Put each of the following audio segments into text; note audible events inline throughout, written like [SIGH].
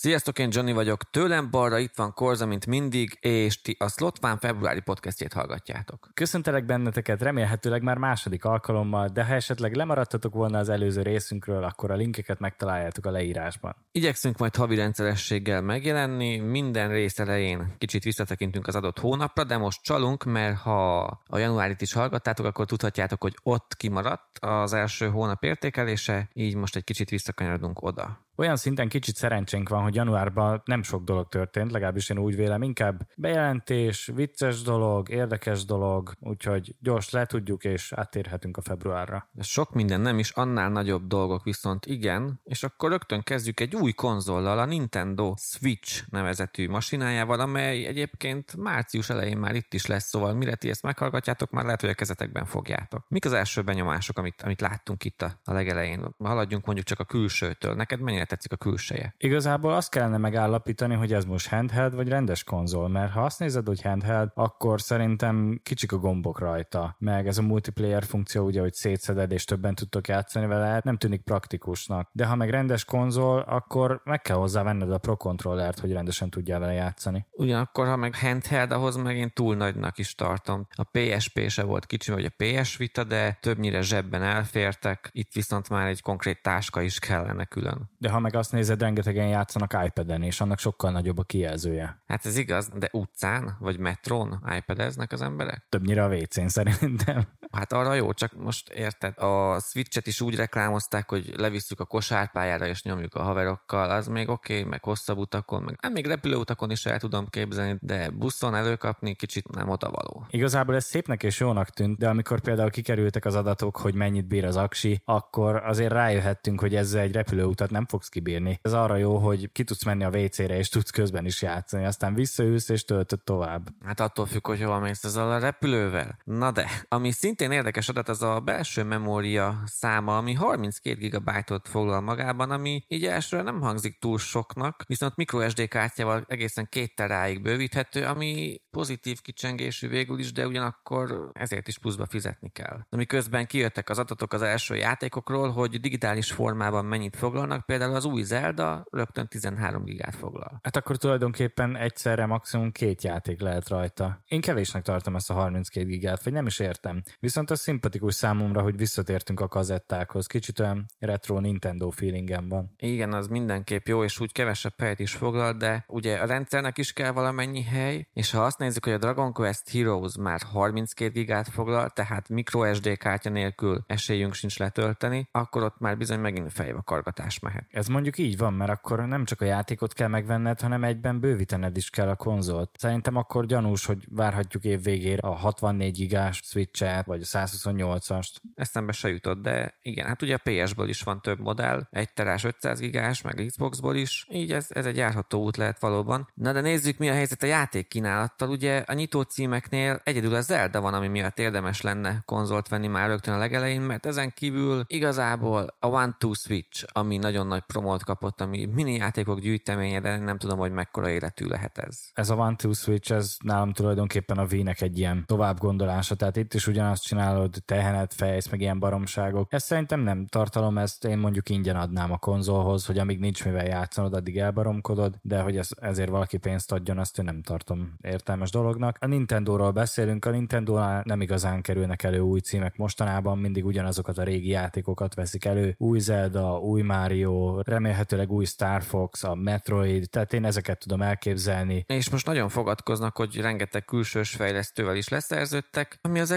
Sziasztok, én Johnny vagyok, tőlem balra itt van Korza, mint mindig, és ti a Slotfán februári podcastjét hallgatjátok. Köszöntelek benneteket remélhetőleg már második alkalommal, de ha esetleg lemaradtatok volna az előző részünkről, akkor a linkeket megtaláljátok a leírásban. Igyekszünk majd havi rendszerességgel megjelenni, minden rész elején kicsit visszatekintünk az adott hónapra, de most csalunk, mert ha a januárit is hallgattátok, akkor tudhatjátok, hogy ott kimaradt az első hónap értékelése, így most egy kicsit visszakanyarodunk oda. Olyan szinten kicsit szerencsénk van, hogy januárban nem sok dolog történt, legalábbis én úgy vélem, inkább bejelentés, vicces dolog, érdekes dolog, úgyhogy gyors le tudjuk, és áttérhetünk a februárra. Sok minden nem is, annál nagyobb dolgok viszont igen, és akkor rögtön kezdjük egy új konzollal, a Nintendo Switch nevezetű masinájával, amely egyébként március elején már itt is lesz, szóval mire ti ezt meghallgatjátok, már lehet, hogy a kezetekben fogjátok. Mik az első benyomások, amit, amit láttunk itt a, a legelején? Haladjunk mondjuk csak a külsőtől. Neked mennyire tetszik a külseje? Igazából azt kellene megállapítani, hogy ez most handheld vagy rendes konzol, mert ha azt nézed, hogy handheld, akkor szerintem kicsik a gombok rajta, meg ez a multiplayer funkció, ugye, hogy szétszeded és többen tudtok játszani vele, nem tűnik praktikusnak. De ha meg rendes konzol, akkor meg kell hozzá venned a Pro Controllert, hogy rendesen tudjál vele játszani. Ugyanakkor, ha meg handheld, ahhoz meg én túl nagynak is tartom. A PSP se volt kicsi, vagy a PS Vita, de többnyire zsebben elfértek, itt viszont már egy konkrét táska is kellene külön. De ha ha meg azt nézed, rengetegen játszanak iPad-en, és annak sokkal nagyobb a kijelzője. Hát ez igaz, de utcán vagy metrón iPad-eznek az emberek? Többnyire a WC-n szerintem. Hát arra jó, csak most érted, a Switch-et is úgy reklámozták, hogy levisszük a kosárpályára és nyomjuk a haverokkal, az még oké, okay, meg hosszabb utakon, meg hát még repülőutakon is el tudom képzelni, de buszon előkapni kicsit nem odavaló. Igazából ez szépnek és jónak tűnt, de amikor például kikerültek az adatok, hogy mennyit bír az aksi, akkor azért rájöhettünk, hogy ezzel egy repülőutat nem fogsz kibírni. Ez arra jó, hogy ki tudsz menni a WC-re és tudsz közben is játszani, aztán visszaülsz és töltöd tovább. Hát attól függ, hogy hova mész ezzel a repülővel. Na de, ami szint szintén érdekes adat az a belső memória száma, ami 32 GB-ot foglal magában, ami így elsőre nem hangzik túl soknak, viszont microSD kártyával egészen két teráig bővíthető, ami pozitív kicsengésű végül is, de ugyanakkor ezért is pluszba fizetni kell. Ami közben kijöttek az adatok az első játékokról, hogy digitális formában mennyit foglalnak, például az új Zelda rögtön 13 gigát foglal. Hát akkor tulajdonképpen egyszerre maximum két játék lehet rajta. Én kevésnek tartom ezt a 32 gigát, vagy nem is értem. Viszont az szimpatikus számomra, hogy visszatértünk a kazettákhoz. Kicsit olyan retro Nintendo feelingem van. Igen, az mindenképp jó, és úgy kevesebb helyet is foglal, de ugye a rendszernek is kell valamennyi hely, és ha azt nézzük, hogy a Dragon Quest Heroes már 32 gigát foglal, tehát microSD kártya nélkül esélyünk sincs letölteni, akkor ott már bizony megint kargatás mehet. Ez mondjuk így van, mert akkor nem csak a játékot kell megvenned, hanem egyben bővítened is kell a konzolt. Szerintem akkor gyanús, hogy várhatjuk év végére a 64 gigás Switch-et, vagy a 128-ast. Eszembe se jutott, de igen, hát ugye a PS-ből is van több modell, egy terás 500 gigás, meg Xbox-ból is, így ez, ez egy járható út lehet valóban. Na de nézzük, mi a helyzet a játék kínálattal. Ugye a nyitó címeknél egyedül a Zelda van, ami miatt érdemes lenne konzolt venni már rögtön a legelején, mert ezen kívül igazából a One Two Switch, ami nagyon nagy promót kapott, ami mini játékok gyűjteménye, de nem tudom, hogy mekkora életű lehet ez. Ez a One Two Switch, ez nálam tulajdonképpen a V-nek egy ilyen tovább gondolása, tehát itt is ugyanazt csinálod, tehenet fejsz, meg ilyen baromságok. Ez szerintem nem tartalom, ezt én mondjuk ingyen adnám a konzolhoz, hogy amíg nincs mivel játszanod, addig elbaromkodod, de hogy ez, ezért valaki pénzt adjon, azt én nem tartom értelmes dolognak. A Nintendo-ról beszélünk, a nintendo nem igazán kerülnek elő új címek mostanában, mindig ugyanazokat a régi játékokat veszik elő. Új Zelda, új Mario, remélhetőleg új Star Fox, a Metroid, tehát én ezeket tudom elképzelni. És most nagyon fogadkoznak, hogy rengeteg külsős fejlesztővel is leszerződtek, ami az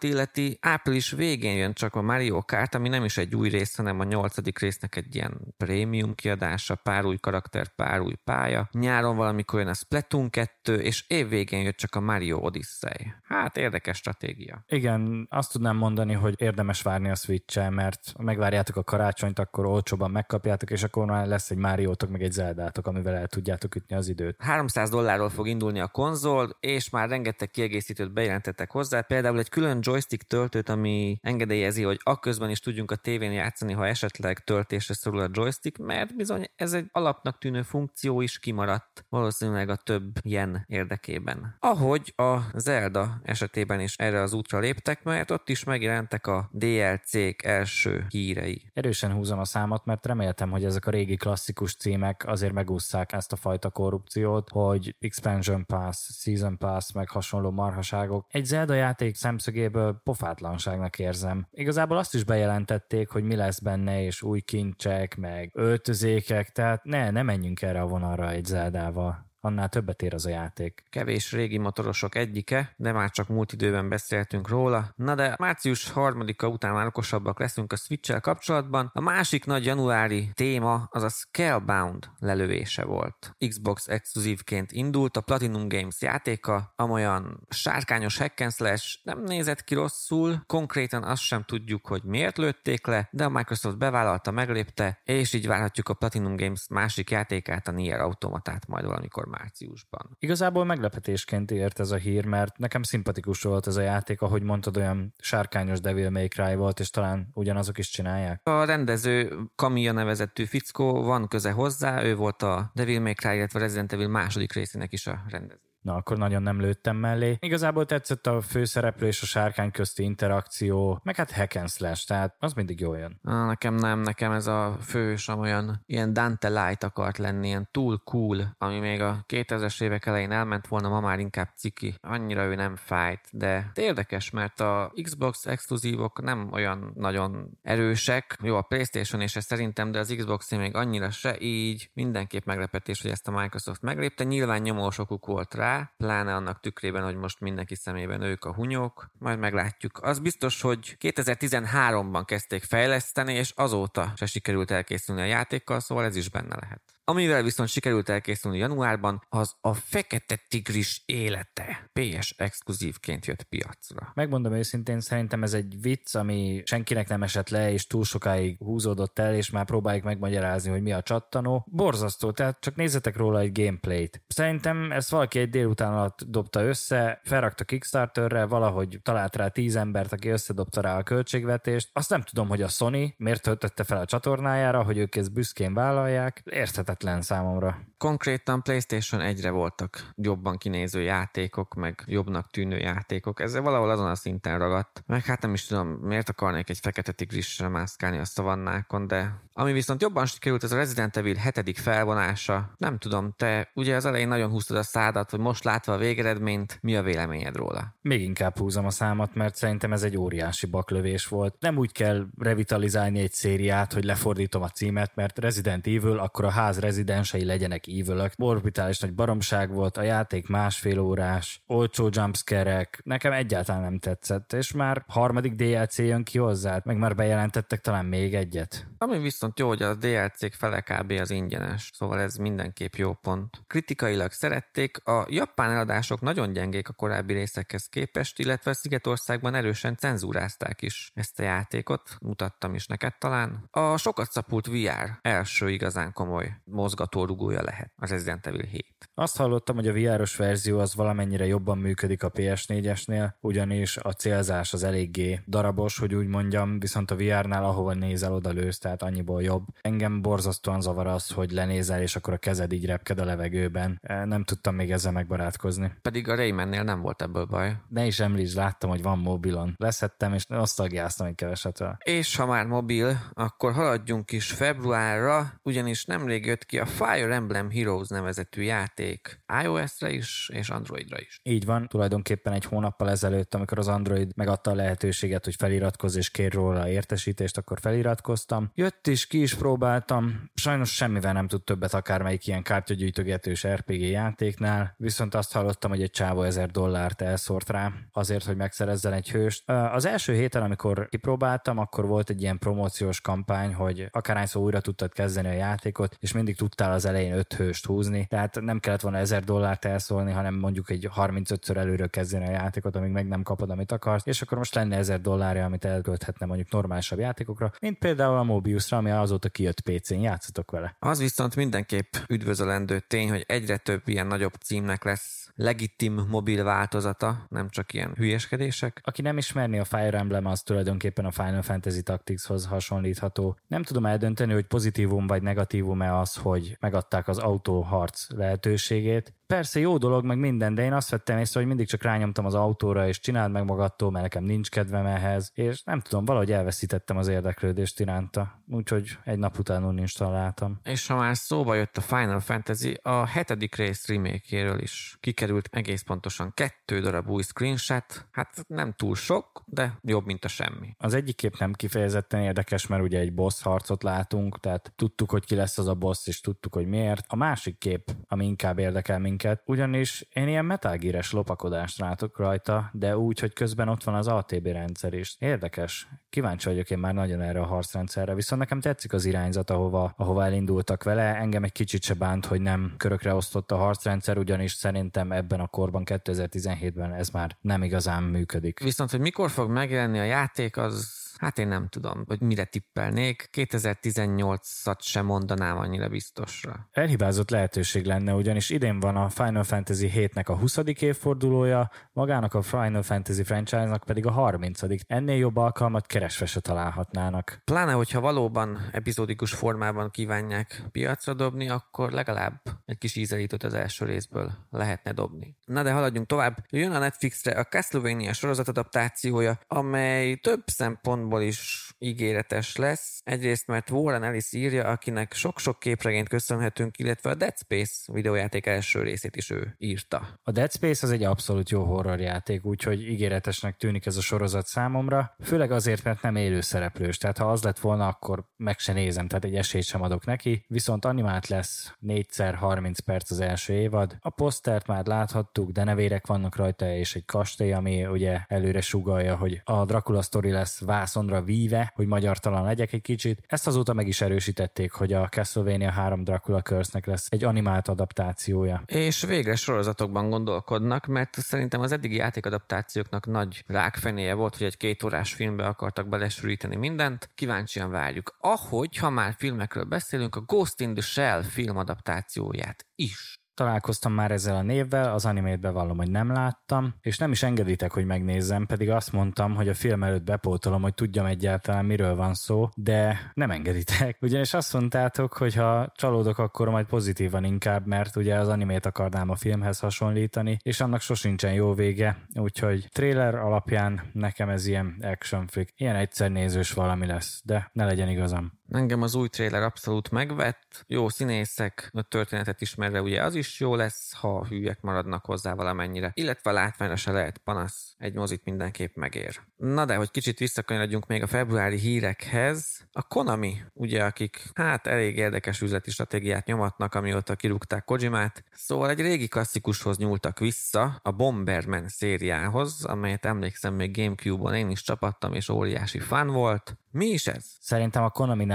exkluzivokat illeti, április végén jön csak a Mario Kart, ami nem is egy új rész, hanem a nyolcadik résznek egy ilyen prémium kiadása, pár új karakter, pár új pálya. Nyáron valamikor jön a Splatoon 2, és év végén jött csak a Mario Odyssey. Hát érdekes stratégia. Igen, azt tudnám mondani, hogy érdemes várni a switch mert megvárjátok a karácsonyt, akkor olcsóban megkapjátok, és akkor már lesz egy Máriótok, meg egy Zeldátok, amivel el tudjátok ütni az időt. 300 dollárról fog indulni a konzol, és már rengeteg kiegészítőt bejelentettek hozzá, például egy külön joystick töltőt, ami engedélyezi, hogy akközben is tudjunk a tévén játszani, ha esetleg töltésre szorul a joystick, mert bizony ez egy alapnak tűnő funkció is kimaradt, valószínűleg a több jen érdekében. Ahogy a Zelda esetében is erre az útra léptek, mert ott is megjelentek a DLC-k első hírei. Erősen húzom a számot, mert reméltem, hogy ezek a régi klasszikus címek azért megúszszák ezt a fajta korrupciót, hogy Expansion Pass, Season Pass, meg hasonló marhaságok. Egy Zelda játék szemszögéből pofátlanságnak érzem. Igazából azt is bejelentették, hogy mi lesz benne, és új kincsek, meg öltözékek, tehát ne, ne menjünk erre a vonalra egy Zeldával annál többet ér az a játék. Kevés régi motorosok egyike, de már csak múlt időben beszéltünk róla. Na de március harmadika után már okosabbak leszünk a switch kapcsolatban. A másik nagy januári téma az a Scalebound lelövése volt. Xbox exkluzívként indult a Platinum Games játéka, amolyan sárkányos hack and slash nem nézett ki rosszul, konkrétan azt sem tudjuk, hogy miért lőtték le, de a Microsoft bevállalta, meglépte, és így várhatjuk a Platinum Games másik játékát, a Nier Automatát majd valamikor márciusban. Igazából meglepetésként ért ez a hír, mert nekem szimpatikus volt ez a játék, ahogy mondtad, olyan sárkányos Devil May Cry volt, és talán ugyanazok is csinálják. A rendező Kamiya nevezettű fickó van köze hozzá, ő volt a Devil May Cry, illetve Resident Evil második részének is a rendező. Na, akkor nagyon nem lőttem mellé. Igazából tetszett a főszereplő és a sárkány közti interakció, meg hát hack and slash, tehát az mindig jól jön. Na, nekem nem, nekem ez a fős olyan ilyen Dante Light akart lenni, ilyen túl cool, ami még a 2000-es évek elején elment volna, ma már inkább ciki. Annyira ő nem fájt, de érdekes, mert a Xbox exkluzívok nem olyan nagyon erősek. Jó, a Playstation és ez szerintem, de az Xbox még annyira se, így mindenképp meglepetés, hogy ezt a Microsoft meglépte. Nyilván nyomósokuk volt rá, pláne annak tükrében, hogy most mindenki szemében ők a hunyók, majd meglátjuk. Az biztos, hogy 2013-ban kezdték fejleszteni, és azóta se sikerült elkészülni a játékkal, szóval ez is benne lehet. Amivel viszont sikerült elkészülni januárban, az a Fekete Tigris élete. PS exkluzívként jött piacra. Megmondom őszintén, szerintem ez egy vicc, ami senkinek nem esett le, és túl sokáig húzódott el, és már próbáljuk megmagyarázni, hogy mi a csattanó. Borzasztó, tehát csak nézzetek róla egy gameplayt. Szerintem ezt valaki egy délután alatt dobta össze, felrakta Kickstarterre, valahogy talált rá tíz embert, aki összedobta rá a költségvetést. Azt nem tudom, hogy a Sony miért töltötte fel a csatornájára, hogy ők ezt büszkén vállalják. Érthetetlen érthetetlen számomra. Konkrétan PlayStation 1-re voltak jobban kinéző játékok, meg jobbnak tűnő játékok. Ez valahol azon a szinten ragadt. Meg hát nem is tudom, miért akarnék egy fekete tigrisre mászkálni a szavannákon, de ami viszont jobban sikerült, ez a Resident Evil 7. felvonása. Nem tudom, te ugye az elején nagyon húztad a szádat, hogy most látva a végeredményt, mi a véleményed róla? Még inkább húzom a számat, mert szerintem ez egy óriási baklövés volt. Nem úgy kell revitalizálni egy szériát, hogy lefordítom a címet, mert Resident Evil, akkor a ház rezidensei legyenek evil Orbitális nagy baromság volt, a játék másfél órás, olcsó jumpscare nekem egyáltalán nem tetszett, és már harmadik DLC jön ki hozzá, meg már bejelentettek talán még egyet. Ami viszont jó, hogy a DLC-k fele kb. az ingyenes, szóval ez mindenképp jó pont. Kritikailag szerették, a japán eladások nagyon gyengék a korábbi részekhez képest, illetve Szigetországban erősen cenzúrázták is ezt a játékot, mutattam is neked talán. A sokat szapult VR első igazán komoly mozgatórugója lehet az Resident Evil 7. Azt hallottam, hogy a VR-os verzió az valamennyire jobban működik a PS4-esnél, ugyanis a célzás az eléggé darabos, hogy úgy mondjam, viszont a VR-nál ahova nézel, oda lősz, tehát annyiból jobb. Engem borzasztóan zavar az, hogy lenézel, és akkor a kezed így repked a levegőben. E, nem tudtam még ezzel megbarátkozni. Pedig a Raymannél nem volt ebből baj. Ne is említsd, láttam, hogy van mobilon. Leszettem, és nosztalgiáztam egy keveset vele. És ha már mobil, akkor haladjunk is februárra, ugyanis nemrég jött ki a Fire Emblem Heroes nevezetű játék iOS-re is, és Androidra is. Így van, tulajdonképpen egy hónappal ezelőtt, amikor az Android megadta a lehetőséget, hogy feliratkozz és kér róla értesítést, akkor feliratkoztam. Jött is, ki is próbáltam, sajnos semmivel nem tud többet akármelyik ilyen kártyagyűjtögetős RPG játéknál, viszont azt hallottam, hogy egy csávó ezer dollárt elszórt rá azért, hogy megszerezzen egy hőst. Az első héten, amikor kipróbáltam, akkor volt egy ilyen promóciós kampány, hogy akárhányszor újra tudtad kezdeni a játékot, és mindig tudtál az elején öt hőst húzni, tehát nem kellett volna ezer dollárt elszólni, hanem mondjuk egy 35-ször előről kezdeni a játékot, amíg meg nem kapod, amit akarsz, és akkor most lenne ezer dollárja, amit elkölthetne mondjuk normálisabb játékokra, mint például a Mobiusra, ami azóta kijött PC-n, játszatok vele. Az viszont mindenképp üdvözölendő tény, hogy egyre több ilyen nagyobb címnek lesz legitim mobil változata, nem csak ilyen hülyeskedések. Aki nem ismerni a Fire Emblem, az tulajdonképpen a Final Fantasy Tacticshoz hasonlítható. Nem tudom eldönteni, hogy pozitívum vagy negatívum-e az, hogy megadták az autóharc lehetőségét, persze jó dolog, meg minden, de én azt vettem észre, hogy mindig csak rányomtam az autóra, és csináld meg magattól, mert nekem nincs kedvem ehhez, és nem tudom, valahogy elveszítettem az érdeklődést iránta, úgyhogy egy nap után uninstaláltam. És ha már szóba jött a Final Fantasy, a hetedik rész remake is kikerült egész pontosan kettő darab új screenshot, hát nem túl sok, de jobb, mint a semmi. Az egyik kép nem kifejezetten érdekes, mert ugye egy boss harcot látunk, tehát tudtuk, hogy ki lesz az a boss, és tudtuk, hogy miért. A másik kép, ami inkább érdekel minket, minket, ugyanis én ilyen metágíres lopakodást látok rajta, de úgy, hogy közben ott van az ATB rendszer is. Érdekes. Kíváncsi vagyok én már nagyon erre a harcrendszerre, viszont nekem tetszik az irányzat, ahova, ahova elindultak vele. Engem egy kicsit se bánt, hogy nem körökre osztott a harcrendszer, ugyanis szerintem ebben a korban, 2017-ben ez már nem igazán működik. Viszont, hogy mikor fog megjelenni a játék, az Hát én nem tudom, hogy mire tippelnék. 2018-at sem mondanám annyira biztosra. Elhibázott lehetőség lenne, ugyanis idén van a Final Fantasy 7-nek a 20. évfordulója, magának a Final Fantasy franchise-nak pedig a 30. Ennél jobb alkalmat keresve se találhatnának. Pláne, hogyha valóban epizódikus formában kívánják piacra dobni, akkor legalább egy kis ízelítőt az első részből lehetne dobni. Na de haladjunk tovább. Jön a Netflixre a Castlevania sorozatadaptációja, amely több szempontból szempontból is ígéretes lesz. Egyrészt, mert Warren Ellis írja, akinek sok-sok képregényt köszönhetünk, illetve a Dead Space videójáték első részét is ő írta. A Dead Space az egy abszolút jó horrorjáték, úgyhogy ígéretesnek tűnik ez a sorozat számomra, főleg azért, mert nem élő szereplős, tehát ha az lett volna, akkor meg se nézem, tehát egy esélyt sem adok neki, viszont animált lesz 4x30 perc az első évad. A posztert már láthattuk, de nevérek vannak rajta, és egy kastély, ami ugye előre sugalja, hogy a Dracula story lesz vászon vászonra víve, hogy magyar talán legyek egy kicsit. Ezt azóta meg is erősítették, hogy a Castlevania 3 Dracula Curse-nek lesz egy animált adaptációja. És végre sorozatokban gondolkodnak, mert szerintem az eddigi játékadaptációknak nagy rákfenéje volt, hogy egy két órás filmbe akartak belesűríteni mindent. Kíváncsian várjuk. Ahogy, ha már filmekről beszélünk, a Ghost in the Shell filmadaptációját is Találkoztam már ezzel a névvel, az animét bevallom, hogy nem láttam, és nem is engeditek, hogy megnézzem, pedig azt mondtam, hogy a film előtt bepótolom, hogy tudjam egyáltalán miről van szó, de nem engeditek. [LAUGHS] Ugyanis azt mondtátok, hogy ha csalódok, akkor majd pozitívan inkább, mert ugye az animét akarnám a filmhez hasonlítani, és annak sosincsen jó vége, úgyhogy trailer alapján nekem ez ilyen action flick, ilyen egyszer nézős valami lesz, de ne legyen igazam. Engem az új trailer abszolút megvett, jó színészek, a történetet ismerve ugye az is jó lesz, ha hülyek maradnak hozzá valamennyire, illetve a látványra se lehet panasz, egy mozit mindenképp megér. Na de, hogy kicsit visszakanyarodjunk még a februári hírekhez, a Konami, ugye, akik hát elég érdekes üzleti stratégiát nyomatnak, amióta kirúgták Kojimát, szóval egy régi klasszikushoz nyúltak vissza, a Bomberman szériához, amelyet emlékszem még Gamecube-on én is csapattam, és óriási fan volt. Mi is ez? Szerintem a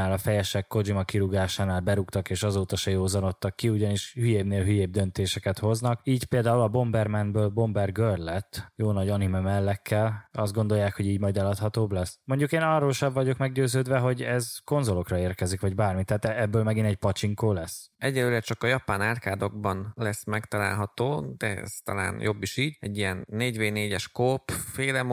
Konami-nál a fejesek Kojima kirúgásánál berúgtak, és azóta se józanodtak ki, ugyanis hülyébbnél hülyébb döntéseket hoznak. Így például a Bombermanből Bomber Girl lett, jó nagy anime mellekkel. Azt gondolják, hogy így majd eladhatóbb lesz. Mondjuk én arról sem vagyok meggyőződve, hogy ez konzolokra érkezik, vagy bármi, tehát ebből megint egy pacsinkó lesz. Egyelőre csak a japán árkádokban lesz megtalálható, de ez talán jobb is így. Egy ilyen 4v4-es kóp féle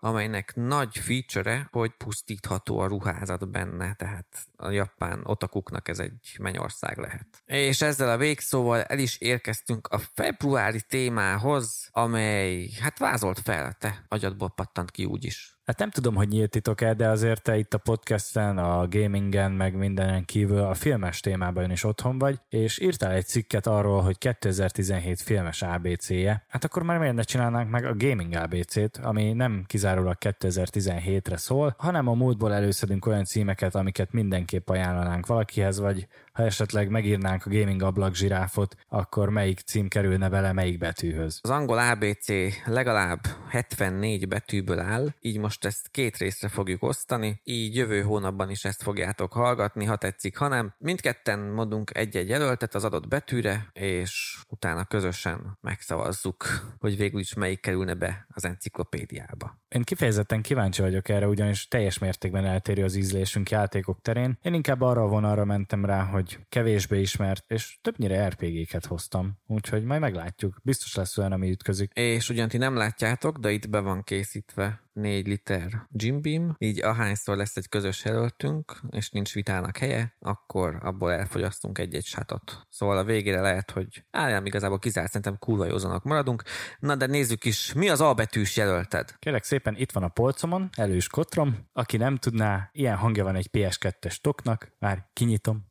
amelynek nagy feature hogy pusztítható a ruházat benne, tehát a japán otakuknak ez egy mennyország lehet. És ezzel a végszóval el is érkeztünk a februári témához, amely hát vázolt fel, te agyadból pattant ki úgyis. Hát nem tudom, hogy nyílt titok-e, de azért te itt a podcasten, a gamingen, meg mindenen kívül a filmes témában is otthon vagy, és írtál egy cikket arról, hogy 2017 filmes ABC-je. Hát akkor már miért ne csinálnánk meg a gaming ABC-t, ami nem kizárólag 2017-re szól, hanem a múltból előszedünk olyan címeket, amiket mindenképp ajánlanánk valakihez, vagy ha esetleg megírnánk a gaming ablak zsiráfot, akkor melyik cím kerülne bele melyik betűhöz? Az angol ABC legalább 74 betűből áll, így most ezt két részre fogjuk osztani, így jövő hónapban is ezt fogjátok hallgatni, ha tetszik, ha nem. Mindketten mondunk egy-egy jelöltet az adott betűre, és utána közösen megszavazzuk, hogy végül is melyik kerülne be az enciklopédiába. Én kifejezetten kíváncsi vagyok erre, ugyanis teljes mértékben eltérő az ízlésünk játékok terén. Én inkább arra a vonalra mentem rá, hogy kevésbé ismert, és többnyire RPG-ket hoztam. Úgyhogy majd meglátjuk. Biztos lesz olyan, ami ütközik. És ugyan ti nem látjátok, de itt be van készítve 4 liter Jim Beam, így ahányszor lesz egy közös jelöltünk, és nincs vitának helye, akkor abból elfogyasztunk egy-egy sátot. Szóval a végére lehet, hogy á, nem igazából kizárt, szerintem kurva józanak maradunk. Na de nézzük is, mi az A betűs jelölted? Kérlek szépen, itt van a polcomon, elős kotrom. Aki nem tudná, ilyen hangja van egy PS2-es toknak. Már kinyitom.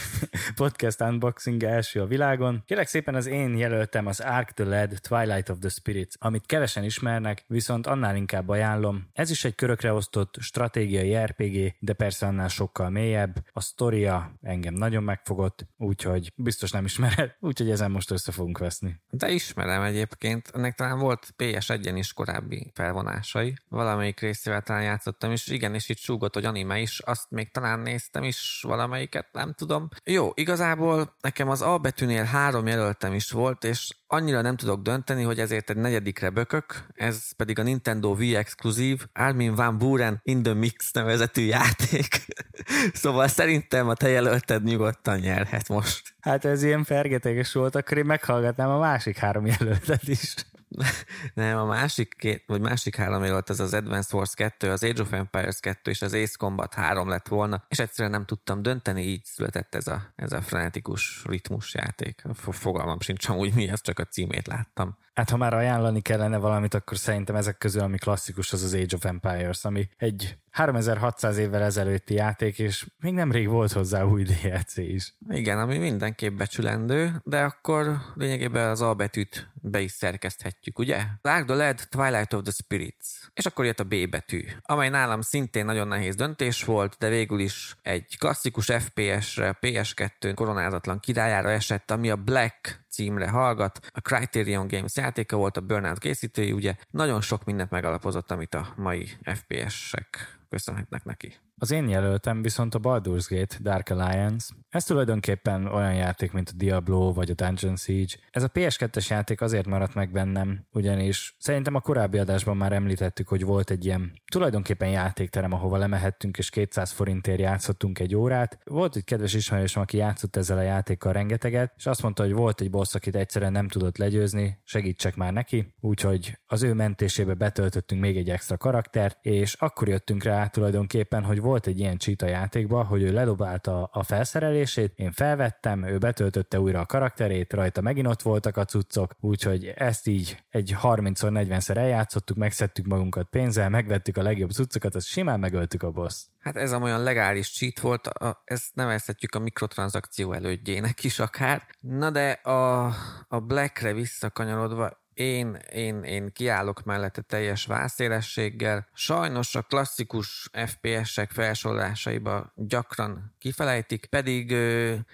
[LAUGHS] podcast unboxing első a világon. Kérlek szépen az én jelöltem az Ark the Led Twilight of the Spirits, amit kevesen ismernek, viszont annál inkább ajánlom. Ez is egy körökre osztott stratégiai RPG, de persze annál sokkal mélyebb. A sztoria engem nagyon megfogott, úgyhogy biztos nem ismered, [LAUGHS] úgyhogy ezen most össze fogunk veszni. De ismerem egyébként, ennek talán volt PS1-en is korábbi felvonásai. Valamelyik részével talán játszottam, és igen, és itt súgott, hogy anime is, azt még talán néztem is valamelyiket, nem tudom, tudom. Jó, igazából nekem az A betűnél három jelöltem is volt, és annyira nem tudok dönteni, hogy ezért egy negyedikre bökök, ez pedig a Nintendo Wii exkluzív Armin Van Buren In The Mix nevezetű játék. [LAUGHS] szóval szerintem a te jelölted nyugodtan nyerhet most. Hát ez ilyen fergeteges volt, akkor én meghallgatnám a másik három jelöltet is. [LAUGHS] Nem, a másik két, vagy másik három élet az az Advance Wars 2, az Age of Empires 2 és az Ace Combat 3 lett volna, és egyszerűen nem tudtam dönteni, így született ez a, ez a frenetikus ritmus játék. Fogalmam sincs amúgy mi, ezt csak a címét láttam. Hát ha már ajánlani kellene valamit, akkor szerintem ezek közül, ami klasszikus, az az Age of Empires, ami egy 3600 évvel ezelőtti játék, és még nemrég volt hozzá új DLC is. Igen, ami mindenképp becsülendő, de akkor lényegében az A betűt be is szerkeszthetjük, ugye? Dark the Led, Twilight of the Spirits. És akkor jött a B betű, amely nálam szintén nagyon nehéz döntés volt, de végül is egy klasszikus FPS-re, PS2 koronázatlan királyára esett, ami a Black címre hallgat. A Criterion Games játéka volt, a Burnout készítői, ugye nagyon sok mindent megalapozott, amit a mai FPS-ek köszönhetnek neki. Az én jelöltem viszont a Baldur's Gate Dark Alliance. Ez tulajdonképpen olyan játék, mint a Diablo vagy a Dungeon Siege. Ez a PS2-es játék azért maradt meg bennem, ugyanis szerintem a korábbi adásban már említettük, hogy volt egy ilyen tulajdonképpen játékterem, ahova lemehettünk és 200 forintért játszottunk egy órát. Volt egy kedves ismerősöm, aki játszott ezzel a játékkal rengeteget, és azt mondta, hogy volt egy boss, akit egyszerűen nem tudott legyőzni, segítsek már neki, úgyhogy az ő mentésébe betöltöttünk még egy extra karaktert, és akkor jöttünk rá tulajdonképpen, hogy volt egy ilyen cheat a játékba, hogy ő ledobálta a felszerelését, én felvettem, ő betöltötte újra a karakterét, rajta megint ott voltak a cuccok, úgyhogy ezt így egy 30-40-szer eljátszottuk, megszedtük magunkat pénzzel, megvettük a legjobb cuccokat, azt simán megöltük a boss. Hát ez a olyan legális cheat volt, a, ezt nevezhetjük a mikrotranszakció elődjének is akár. Na de a, a Blackre visszakanyarodva, én, én, én kiállok mellette teljes vászélességgel. Sajnos a klasszikus FPS-ek felsorolásaiba gyakran kifelejtik, pedig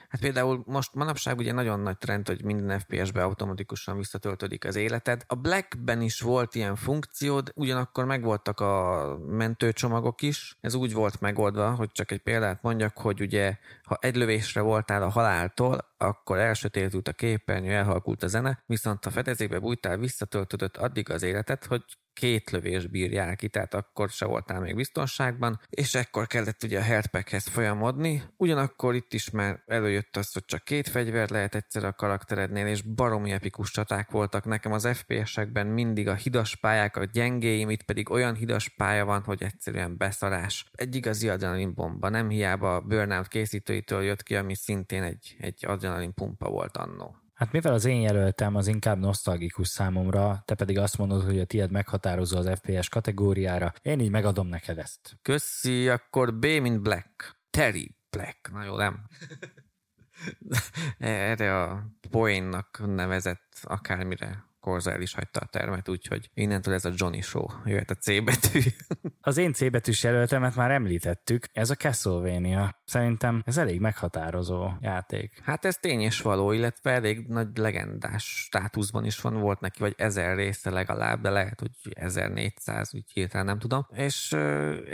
hát például most manapság ugye nagyon nagy trend, hogy minden FPS-be automatikusan visszatöltődik az életed. A Blackben is volt ilyen funkció, de ugyanakkor megvoltak a mentőcsomagok is. Ez úgy volt megoldva, hogy csak egy példát mondjak, hogy ugye ha egy lövésre voltál a haláltól, akkor elsötétült a képernyő, elhalkult a zene, viszont a fedezékbe bújtál, visszatöltödött addig az életet, hogy két lövés bírják ki, tehát akkor se voltál még biztonságban, és ekkor kellett ugye a healthpackhez folyamodni. Ugyanakkor itt is már előjött az, hogy csak két fegyver lehet egyszer a karakterednél, és baromi epikus csaták voltak. Nekem az FPS-ekben mindig a hidas pályák, a gyengéim, itt pedig olyan hidas pálya van, hogy egyszerűen beszarás. Egy igazi adrenalin bomba, nem hiába a Burnout készítőitől jött ki, ami szintén egy, egy adrenalin pumpa volt annó. Hát mivel az én jelöltem az inkább nosztalgikus számomra, te pedig azt mondod, hogy a tied meghatározó az FPS kategóriára, én így megadom neked ezt. Köszi, akkor B, mint Black. Terry Black. Na jó, nem? [LAUGHS] Erre a poénnak nevezett akármire Corza el is hagyta a termet, úgyhogy innentől ez a Johnny Show jöhet a C betű. [LAUGHS] Az én C betűs jelöltemet már említettük, ez a Castlevania. Szerintem ez elég meghatározó játék. Hát ez tény és való, illetve elég nagy legendás státuszban is van, volt neki vagy ezer része legalább, de lehet, hogy 1400, úgy hirtelen nem tudom. És,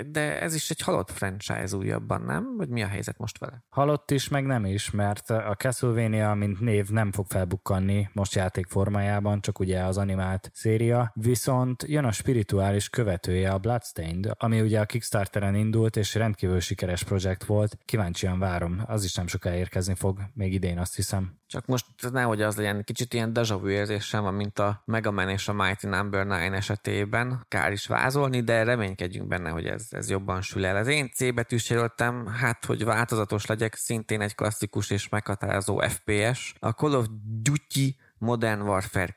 de ez is egy halott franchise újabban, nem? Vagy mi a helyzet most vele? Halott is, meg nem is, mert a Castlevania, mint név nem fog felbukkanni most játék formájában, csak ugye az animált széria, viszont jön a spirituális követője, a Bloodstained, ami ugye a Kickstarteren indult, és rendkívül sikeres projekt volt. Kíváncsian várom, az is nem soká érkezni fog, még idén azt hiszem. Csak most nehogy az legyen, kicsit ilyen deja vu érzésem van, mint a Mega Man és a Mighty Number no. 9 esetében. Kár is vázolni, de reménykedjünk benne, hogy ez, ez jobban sül el. Az én C betűs jelöltem, hát hogy változatos legyek, szintén egy klasszikus és meghatározó FPS. A Call of Duty Modern Warfare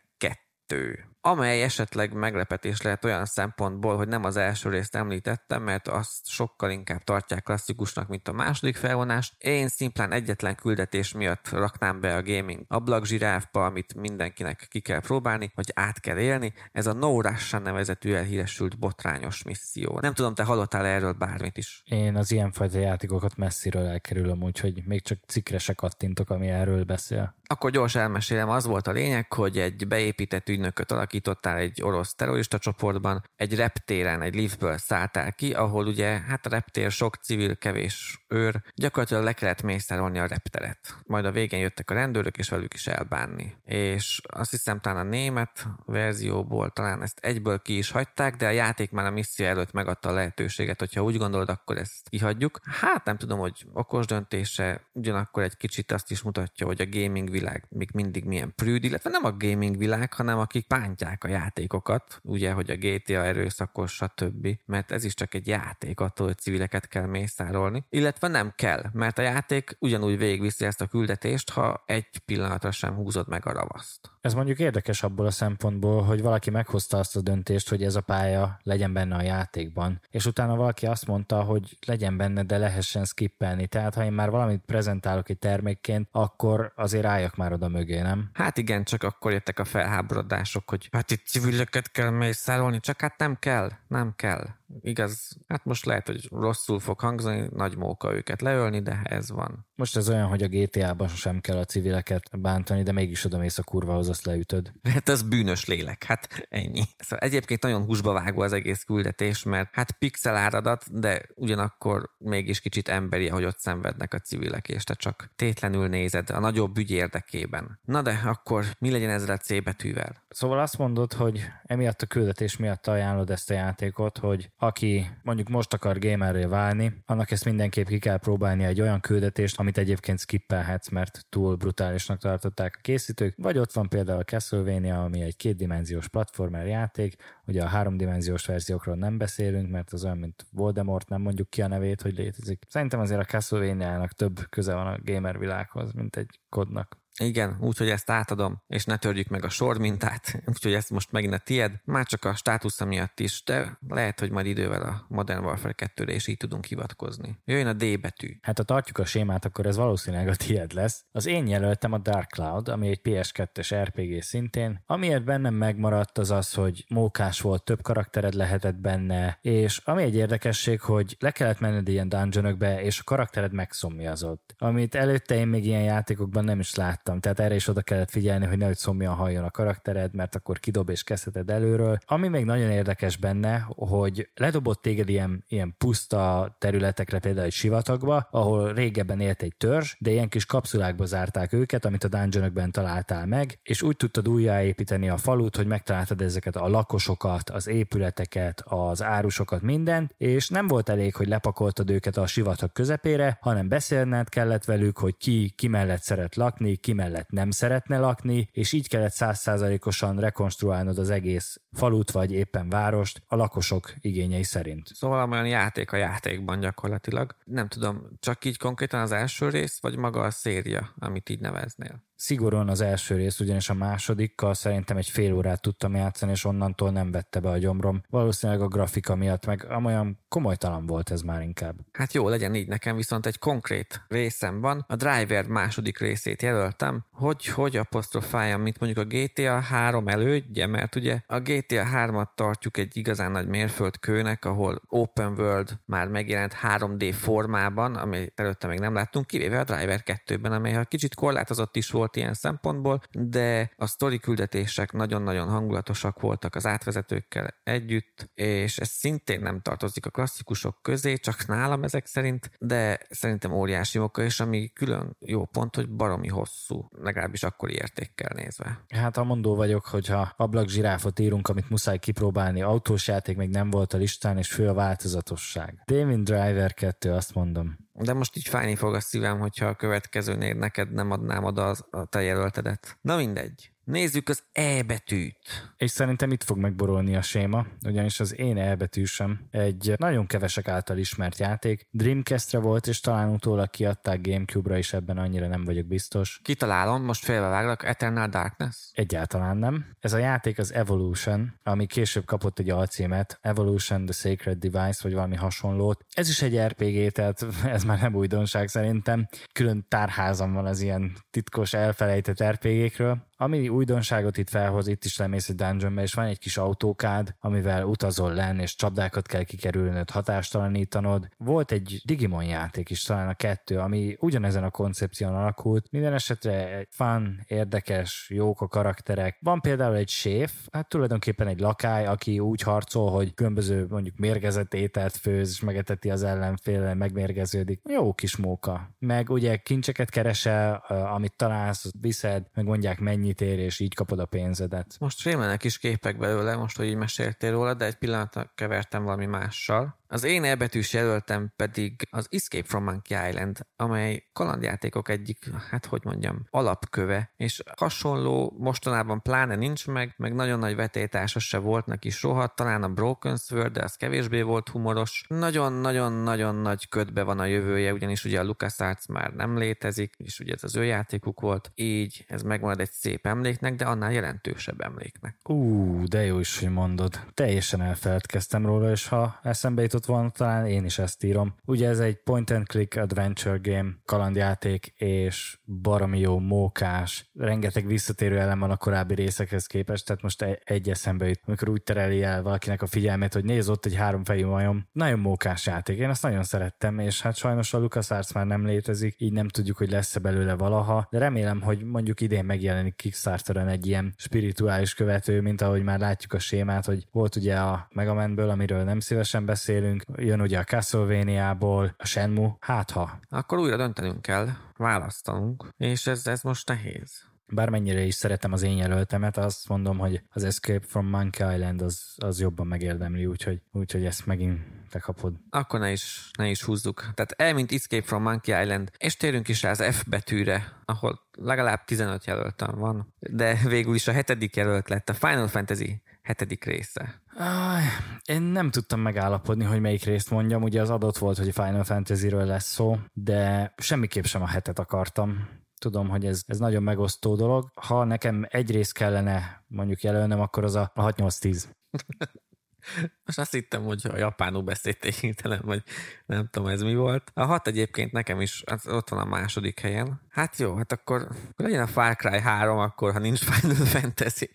2 amely esetleg meglepetés lehet olyan szempontból, hogy nem az első részt említettem, mert azt sokkal inkább tartják klasszikusnak, mint a második felvonást. Én szimplán egyetlen küldetés miatt raknám be a gaming ablakzsiráfba, amit mindenkinek ki kell próbálni, vagy át kell élni. Ez a No Russian nevezetű elhíresült botrányos misszió. Nem tudom, te hallottál erről bármit is? Én az ilyenfajta játékokat messziről elkerülöm, úgyhogy még csak cikre se kattintok, ami erről beszél. Akkor gyors elmesélem, az volt a lényeg, hogy egy beépített ügynököt alakítottál egy orosz terrorista csoportban, egy reptéren, egy liftből szálltál ki, ahol ugye, hát a reptér sok civil, kevés őr, gyakorlatilag le kellett mészárolni a repteret. Majd a végén jöttek a rendőrök, és velük is elbánni. És azt hiszem talán a német verzióból talán ezt egyből ki is hagyták, de a játék már a misszió előtt megadta a lehetőséget, hogyha úgy gondolod, akkor ezt kihagyjuk. Hát nem tudom, hogy okos döntése, ugyanakkor egy kicsit azt is mutatja, hogy a gaming világ még mindig milyen prűd, illetve nem a gaming világ, hanem akik pántják a játékokat, ugye, hogy a GTA erőszakos, stb. Mert ez is csak egy játék, attól, hogy civileket kell mészárolni. Illetve nem kell, mert a játék ugyanúgy végigviszi ezt a küldetést, ha egy pillanatra sem húzod meg a ravaszt. Ez mondjuk érdekes abból a szempontból, hogy valaki meghozta azt a döntést, hogy ez a pálya legyen benne a játékban, és utána valaki azt mondta, hogy legyen benne, de lehessen skippelni. Tehát ha én már valamit prezentálok egy termékként, akkor azért álljak már oda mögé, nem? Hát igen, csak akkor jöttek a felháborodások, hogy hát itt civileket kell mészárolni, csak hát nem kell, nem kell. Igaz, hát most lehet, hogy rosszul fog hangzani, nagy móka őket leölni, de ez van. Most ez olyan, hogy a GTA-ban sem kell a civileket bántani, de mégis oda mész a kurvahoz, azt leütöd. Hát ez bűnös lélek, hát ennyi. Szóval egyébként nagyon húsba vágó az egész küldetés, mert hát pixel áradat, de ugyanakkor mégis kicsit emberi, ahogy ott szenvednek a civilek, és te csak tétlenül nézed a nagyobb ügy érdekében. Na de akkor mi legyen ezzel a C betűvel? Szóval azt mondod, hogy emiatt a küldetés miatt ajánlod ezt a játékot, hogy aki mondjuk most akar gamerré válni, annak ezt mindenképp ki kell próbálni egy olyan küldetést, amit egyébként skippelhetsz, mert túl brutálisnak tartották a készítők, vagy ott van például a Castlevania, ami egy kétdimenziós platformer játék, ugye a háromdimenziós verziókról nem beszélünk, mert az olyan, mint Voldemort, nem mondjuk ki a nevét, hogy létezik. Szerintem azért a Castlevania-nak több köze van a gamer világhoz, mint egy kodnak. Igen, úgyhogy ezt átadom, és ne törjük meg a sor mintát, [LAUGHS] úgyhogy ezt most megint a tied, már csak a státusza miatt is, de lehet, hogy majd idővel a Modern Warfare 2-re is így tudunk hivatkozni. Jöjjön a D betű. Hát ha tartjuk a sémát, akkor ez valószínűleg a tied lesz. Az én jelöltem a Dark Cloud, ami egy PS2-es RPG szintén. Amiért bennem megmaradt az az, hogy mókás volt, több karaktered lehetett benne, és ami egy érdekesség, hogy le kellett menned ilyen dungeonokbe, és a karaktered megszomjazott. Amit előtte én még ilyen játékokban nem is láttam láttam, tehát erre is oda kellett figyelni, hogy nehogy szomjan halljon a karaktered, mert akkor kidob és kezdheted előről. Ami még nagyon érdekes benne, hogy ledobott téged ilyen, ilyen puszta területekre, például egy sivatagba, ahol régebben élt egy törzs, de ilyen kis kapszulákba zárták őket, amit a dungeonokben találtál meg, és úgy tudtad újjáépíteni a falut, hogy megtaláltad ezeket a lakosokat, az épületeket, az árusokat, mindent, és nem volt elég, hogy lepakoltad őket a sivatag közepére, hanem beszélned kellett velük, hogy ki, ki mellett szeret lakni, ki mellett nem szeretne lakni, és így kellett százszázalékosan rekonstruálnod az egész falut vagy éppen várost a lakosok igényei szerint. Szóval olyan játék a játékban gyakorlatilag. Nem tudom, csak így konkrétan az első rész, vagy maga a széria, amit így neveznél? Szigorúan az első rész, ugyanis a másodikkal szerintem egy fél órát tudtam játszani, és onnantól nem vette be a gyomrom. Valószínűleg a grafika miatt, meg amolyan komolytalan volt ez már inkább. Hát jó, legyen így nekem, viszont egy konkrét részem van. A Driver második részét jelöltem, hogy hogy apostrofáljam, mint mondjuk a GTA 3 elődje, mert ugye a GTA 3-at tartjuk egy igazán nagy mérföldkőnek, ahol open world már megjelent 3D formában, ami előtte még nem láttunk, kivéve a Driver 2-ben, amely ha kicsit korlátozott is volt ilyen szempontból, de a sztori küldetések nagyon-nagyon hangulatosak voltak az átvezetőkkel együtt, és ez szintén nem tartozik a klasszikusok közé, csak nálam ezek szerint, de szerintem óriási oka, és ami külön jó pont, hogy baromi hosszú, legalábbis akkori értékkel nézve. Hát a mondó vagyok, hogyha ablak zsiráfot írunk, amit muszáj kipróbálni, autós játék még nem volt a listán, és fő a változatosság. Damien Driver 2, azt mondom. De most így fájni fog a szívem, hogyha a következőnél neked nem adnám oda a te jelöltedet. Na mindegy. Nézzük az E betűt. És szerintem itt fog megborolni a séma, ugyanis az én E betűsem egy nagyon kevesek által ismert játék. Dreamcastre volt, és talán utólag kiadták Gamecube-ra is, ebben annyira nem vagyok biztos. Kitalálom, most félbeváglak, Eternal Darkness? Egyáltalán nem. Ez a játék az Evolution, ami később kapott egy alcímet, Evolution The Sacred Device, vagy valami hasonlót. Ez is egy RPG, tehát [LAUGHS] ez már nem újdonság szerintem. Külön tárházam van az ilyen titkos elfelejtett RPG-kről. Ami újdonságot itt felhoz, itt is lemész egy dungeonbe, és van egy kis autókád, amivel utazol len, és csapdákat kell kikerülnöd, hatástalanítanod. Volt egy Digimon játék is, talán a kettő, ami ugyanezen a koncepción alakult. Minden esetre egy fun, érdekes, jók a karakterek. Van például egy séf, hát tulajdonképpen egy lakály, aki úgy harcol, hogy különböző mondjuk mérgezett ételt főz, és megeteti az ellenfél, megmérgeződik. Jó kis móka. Meg ugye kincseket keresel, amit találsz, viszed, meg mondják mennyi ennyit ér, és így kapod a pénzedet. Most rémlenek is képek belőle, most, hogy így meséltél róla, de egy pillanatra kevertem valami mással. Az én elbetűs jelöltem pedig az Escape from Monkey Island, amely kalandjátékok egyik, hát hogy mondjam, alapköve, és hasonló mostanában pláne nincs meg, meg nagyon nagy vetélytársa se volt neki soha, talán a Broken Sword, de az kevésbé volt humoros. Nagyon-nagyon-nagyon nagy ködbe van a jövője, ugyanis ugye a LucasArts már nem létezik, és ugye ez az ő játékuk volt, így ez megmarad egy szép emléknek, de annál jelentősebb emléknek. Ú, de jó is, hogy mondod. Teljesen elfeledkeztem róla, és ha eszembe jutott volna, talán én is ezt írom. Ugye ez egy point and click adventure game, kalandjáték, és baromi jó, mókás, rengeteg visszatérő elem van a korábbi részekhez képest, tehát most egy eszembe jut, amikor úgy tereli el valakinek a figyelmét, hogy néz ott egy háromfejű majom. Nagyon mókás játék, én azt nagyon szerettem, és hát sajnos a LucasArts már nem létezik, így nem tudjuk, hogy lesz-e belőle valaha, de remélem, hogy mondjuk idén megjelenik Kickstarteren egy ilyen spirituális követő, mint ahogy már látjuk a sémát, hogy volt ugye a Megamanből, amiről nem szívesen beszélünk, beszélünk, jön ugye a Castlevania-ból, a Shenmue, hát ha. Akkor újra döntenünk kell, választanunk, és ez, ez most nehéz. Bármennyire is szeretem az én jelöltemet, azt mondom, hogy az Escape from Monkey Island az, az jobban megérdemli, úgyhogy, úgyhogy ezt megint te kapod. Akkor ne is, ne is húzzuk. Tehát el, mint Escape from Monkey Island, és térünk is rá az F betűre, ahol legalább 15 jelöltem van, de végül is a hetedik jelölt lett a Final Fantasy hetedik része. Aj, én nem tudtam megállapodni, hogy melyik részt mondjam, ugye az adott volt, hogy Final Fantasy-ről lesz szó, de semmiképp sem a hetet akartam. Tudom, hogy ez, ez nagyon megosztó dolog. Ha nekem egy rész kellene mondjuk jelölnem, akkor az a 6-8-10. [LAUGHS] Most azt hittem, hogy a japánul beszéltél hirtelen, vagy nem tudom ez mi volt. A hat egyébként nekem is hát ott van a második helyen. Hát jó, hát akkor legyen a Far Cry 3, akkor ha nincs Final [LAUGHS] Fantasy.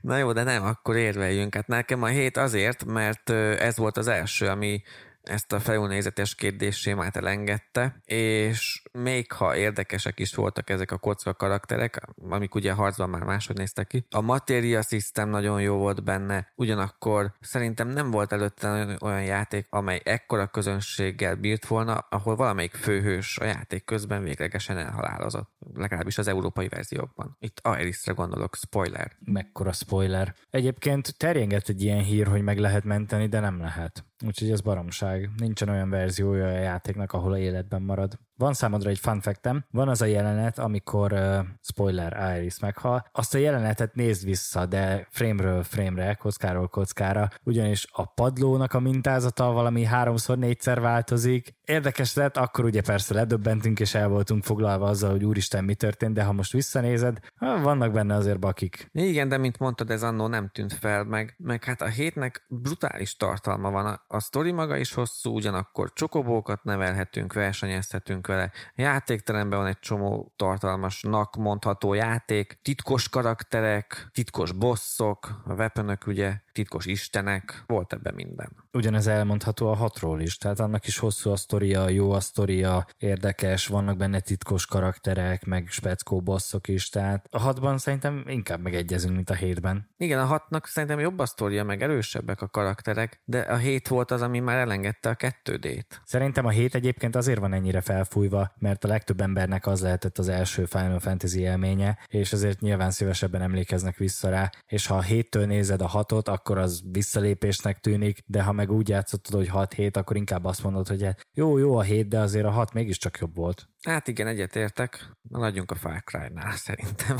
Na jó, de nem, akkor érveljünk. Hát nekem a hét azért, mert ez volt az első, ami ezt a felülnézetes kérdéssémát elengedte, és még ha érdekesek is voltak ezek a kocka karakterek, amik ugye harcban már máshogy néztek ki, a Materia System nagyon jó volt benne, ugyanakkor szerintem nem volt előtte olyan játék, amely ekkora közönséggel bírt volna, ahol valamelyik főhős a játék közben véglegesen elhalálozott, legalábbis az európai verziókban. Itt Irisre gondolok, spoiler. Mekkora spoiler. Egyébként terjengett egy ilyen hír, hogy meg lehet menteni, de nem lehet. Úgyhogy ez baromság. Nincsen olyan verziója a játéknak, ahol a életben marad. Van számodra egy fun factem, van az a jelenet, amikor uh, spoiler, Iris meghal. Azt a jelenetet nézd vissza, de frame-ről frame-re, kockáról kockára, ugyanis a padlónak a mintázata valami háromszor, négyszer változik. Érdekes lett, akkor ugye persze ledöbbentünk és el voltunk foglalva azzal, hogy úristen mi történt, de ha most visszanézed, vannak benne azért bakik. Igen, de mint mondtad, ez annó nem tűnt fel, meg, meg hát a hétnek brutális tartalma van. A, a sztori maga is hosszú, ugyanakkor csokobókat nevelhetünk, versenyezhetünk vele. Játékteremben van egy csomó tartalmasnak mondható játék, titkos karakterek, titkos bosszok, a weaponök ugye, titkos istenek, volt ebben minden. Ugyanez elmondható a hatról is, tehát annak is hosszú a sztoria, jó a sztoria, érdekes, vannak benne titkos karakterek, meg speckó bosszok is, tehát a hatban szerintem inkább megegyezünk, mint a hétben. Igen, a hatnak szerintem jobb a sztoria, meg erősebbek a karakterek, de a hét volt az, ami már elengedte a kettődét. Szerintem a hét egyébként azért van ennyire felfújva, mert a legtöbb embernek az lehetett az első Final Fantasy élménye, és azért nyilván szívesebben emlékeznek vissza rá, és ha a héttől nézed a hatot, akkor az visszalépésnek tűnik, de ha meg úgy játszottad, hogy 6 hét, akkor inkább azt mondod, hogy jó, jó a hét, de azért a hat mégiscsak jobb volt. Hát igen, egyetértek. Nagyunk a Far Cry-nál [LAUGHS] szerintem.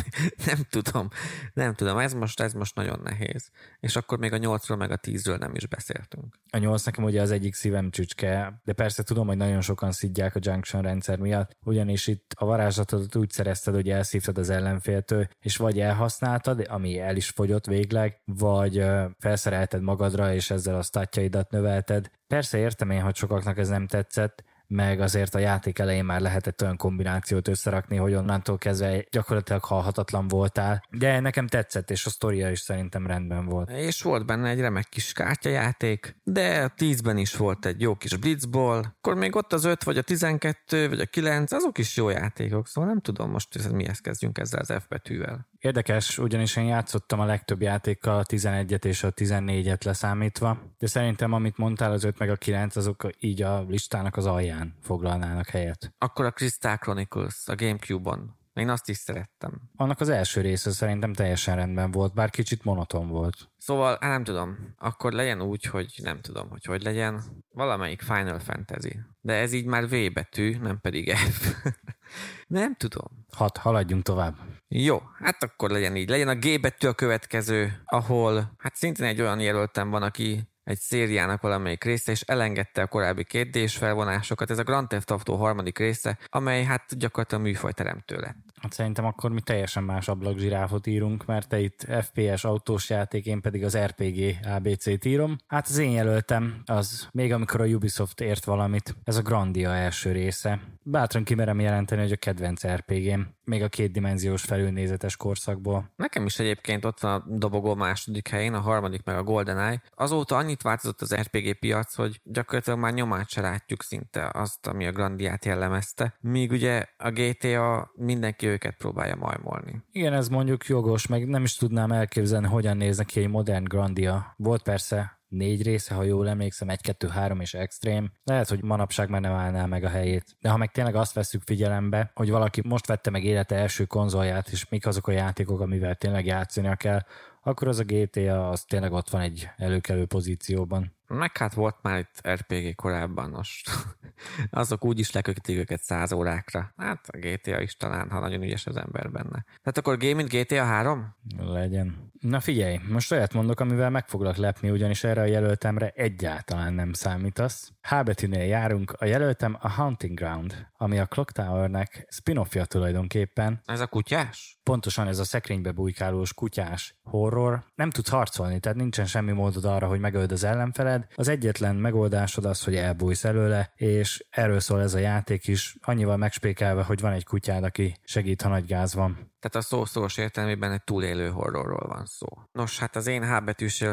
nem tudom. Nem tudom. Ez most, ez most nagyon nehéz. És akkor még a 8-ról meg a 10-ről nem is beszéltünk. A 8 nekem ugye az egyik szívem csücske, de persze tudom, hogy nagyon sokan szidják a junction rendszer miatt, ugyanis itt a varázslatodat úgy szerezted, hogy elszívtad az ellenféltől, és vagy elhasználtad, ami el is fogyott végleg, vagy felszerelted magadra, és ezzel a statjaidat növelted. Persze értem én, hogy sokaknak ez nem tetszett, meg azért a játék elején már lehetett olyan kombinációt összerakni, hogy onnantól kezdve gyakorlatilag halhatatlan voltál, de nekem tetszett, és a sztoria is szerintem rendben volt. És volt benne egy remek kis kártyajáték, de a 10-ben is volt egy jó kis blitzball, akkor még ott az 5, vagy a 12, vagy a 9, azok is jó játékok, szóval nem tudom most, hogy mihez kezdjünk ezzel az F betűvel. Érdekes, ugyanis én játszottam a legtöbb játékkal a 11-et és a 14-et leszámítva, de szerintem amit mondtál az 5 meg a 9, azok így a listának az alján foglalnának helyet. Akkor a Crystal Chronicles a Gamecube-on. Én azt is szerettem. Annak az első része szerintem teljesen rendben volt, bár kicsit monoton volt. Szóval, nem tudom, akkor legyen úgy, hogy nem tudom, hogy hogy legyen. Valamelyik Final Fantasy. De ez így már V betű, nem pedig F. [LAUGHS] nem tudom. Hat, haladjunk tovább. Jó, hát akkor legyen így. Legyen a G betű a következő, ahol hát szintén egy olyan jelöltem van, aki egy szériának valamelyik része, és elengedte a korábbi két d felvonásokat. Ez a Grand Theft Auto harmadik része, amely hát gyakorlatilag műfajteremtő lett. Hát szerintem akkor mi teljesen más ablakzsiráfot írunk, mert te itt FPS autós játék, én pedig az RPG ABC-t írom. Hát az én jelöltem az, még amikor a Ubisoft ért valamit, ez a Grandia első része. Bátran kimerem jelenteni, hogy a kedvenc RPG-m, még a kétdimenziós felülnézetes korszakból. Nekem is egyébként ott van a dobogó második helyén, a harmadik meg a GoldenEye. Azóta annyit változott az RPG piac, hogy gyakorlatilag már nyomát se látjuk szinte azt, ami a Grandiát jellemezte. Míg ugye a GTA mindenki őket próbálja majmolni. Igen, ez mondjuk jogos, meg nem is tudnám elképzelni, hogyan néz ki egy modern Grandia. Volt persze négy része, ha jól emlékszem, egy, kettő, három és extrém. Lehet, hogy manapság már nem állná meg a helyét. De ha meg tényleg azt veszük figyelembe, hogy valaki most vette meg élete első konzolját, és mik azok a játékok, amivel tényleg játszania kell, akkor az a GTA az tényleg ott van egy előkelő pozícióban. Meg hát volt már itt RPG korábban, most [LAUGHS] azok úgy is lekötik őket száz órákra. Hát a GTA is talán, ha nagyon ügyes az ember benne. Tehát akkor Game mint GTA 3? Legyen. Na figyelj, most olyat mondok, amivel meg foglak lepni, ugyanis erre a jelöltemre egyáltalán nem számítasz. H betűnél járunk, a jelöltem a Hunting Ground, ami a Clock Towernek spin-offja tulajdonképpen. Ez a kutyás? Pontosan ez a szekrénybe bujkálós kutyás horror. Nem tudsz harcolni, tehát nincsen semmi módod arra, hogy megöld az ellenfeled. Az egyetlen megoldásod az, hogy elbújsz előle, és erről szól ez a játék is, annyival megspékelve, hogy van egy kutyád, aki segít, ha nagy gáz van. Tehát a szó szoros értelmében egy túlélő horrorról van szó. Nos, hát az én H betűs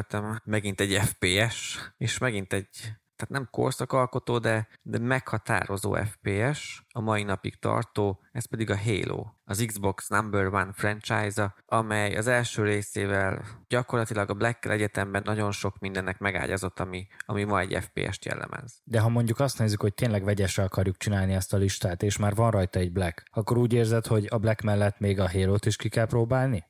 megint egy FPS, és megint egy tehát nem korszakalkotó, de, de meghatározó FPS, a mai napig tartó, ez pedig a Halo, az Xbox number one franchise-a, amely az első részével gyakorlatilag a Black Egyetemben nagyon sok mindennek megágyazott, ami, ami ma egy FPS-t jellemez. De ha mondjuk azt nézzük, hogy tényleg vegyesre akarjuk csinálni ezt a listát, és már van rajta egy Black, akkor úgy érzed, hogy a Black mellett még a Halo-t is ki kell próbálni?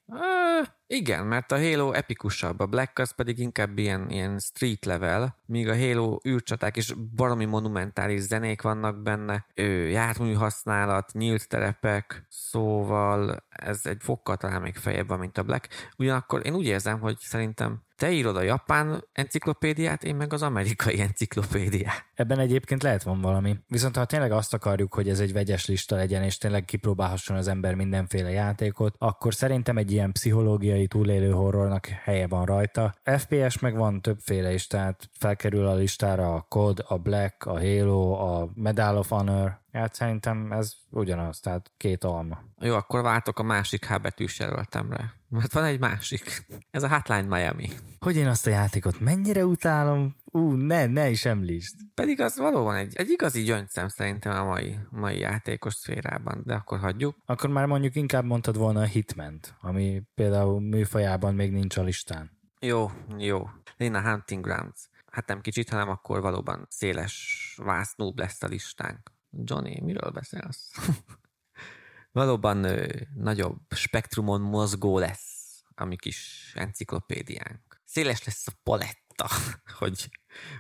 Igen, mert a Halo epikusabb, a Black az pedig inkább ilyen, ilyen street level, míg a Halo űrcsaták és baromi monumentális zenék vannak benne, ő, jármű használat, nyílt terepek, szóval ez egy fokkal talán még fejebb van, mint a Black. Ugyanakkor én úgy érzem, hogy szerintem te írod a japán enciklopédiát, én meg az amerikai enciklopédiát. Ebben egyébként lehet van valami. Viszont ha tényleg azt akarjuk, hogy ez egy vegyes lista legyen, és tényleg kipróbálhasson az ember mindenféle játékot, akkor szerintem egy ilyen pszichológiai túlélő horrornak helye van rajta. FPS meg van többféle is, tehát felkerül a listára a COD, a Black, a Halo, a Medal of Honor, Hát szerintem ez ugyanaz, tehát két alma. Jó, akkor váltok a másik H betűs jelöltemre. Mert van egy másik. Ez a Hotline Miami. Hogy én azt a játékot mennyire utálom? Ú, ne, ne is említsd. Pedig az valóban egy, egy igazi gyöngyszem szerintem a mai, mai játékos szférában, de akkor hagyjuk. Akkor már mondjuk inkább mondtad volna a hitman ami például műfajában még nincs a listán. Jó, jó. Én a Hunting Grounds. Hát nem kicsit, hanem akkor valóban széles vásznúbb lesz a listánk. Johnny, miről beszélsz? [LAUGHS] valóban nagyobb spektrumon mozgó lesz a mi kis enciklopédiánk. Széles lesz a paletta, [LAUGHS] hogy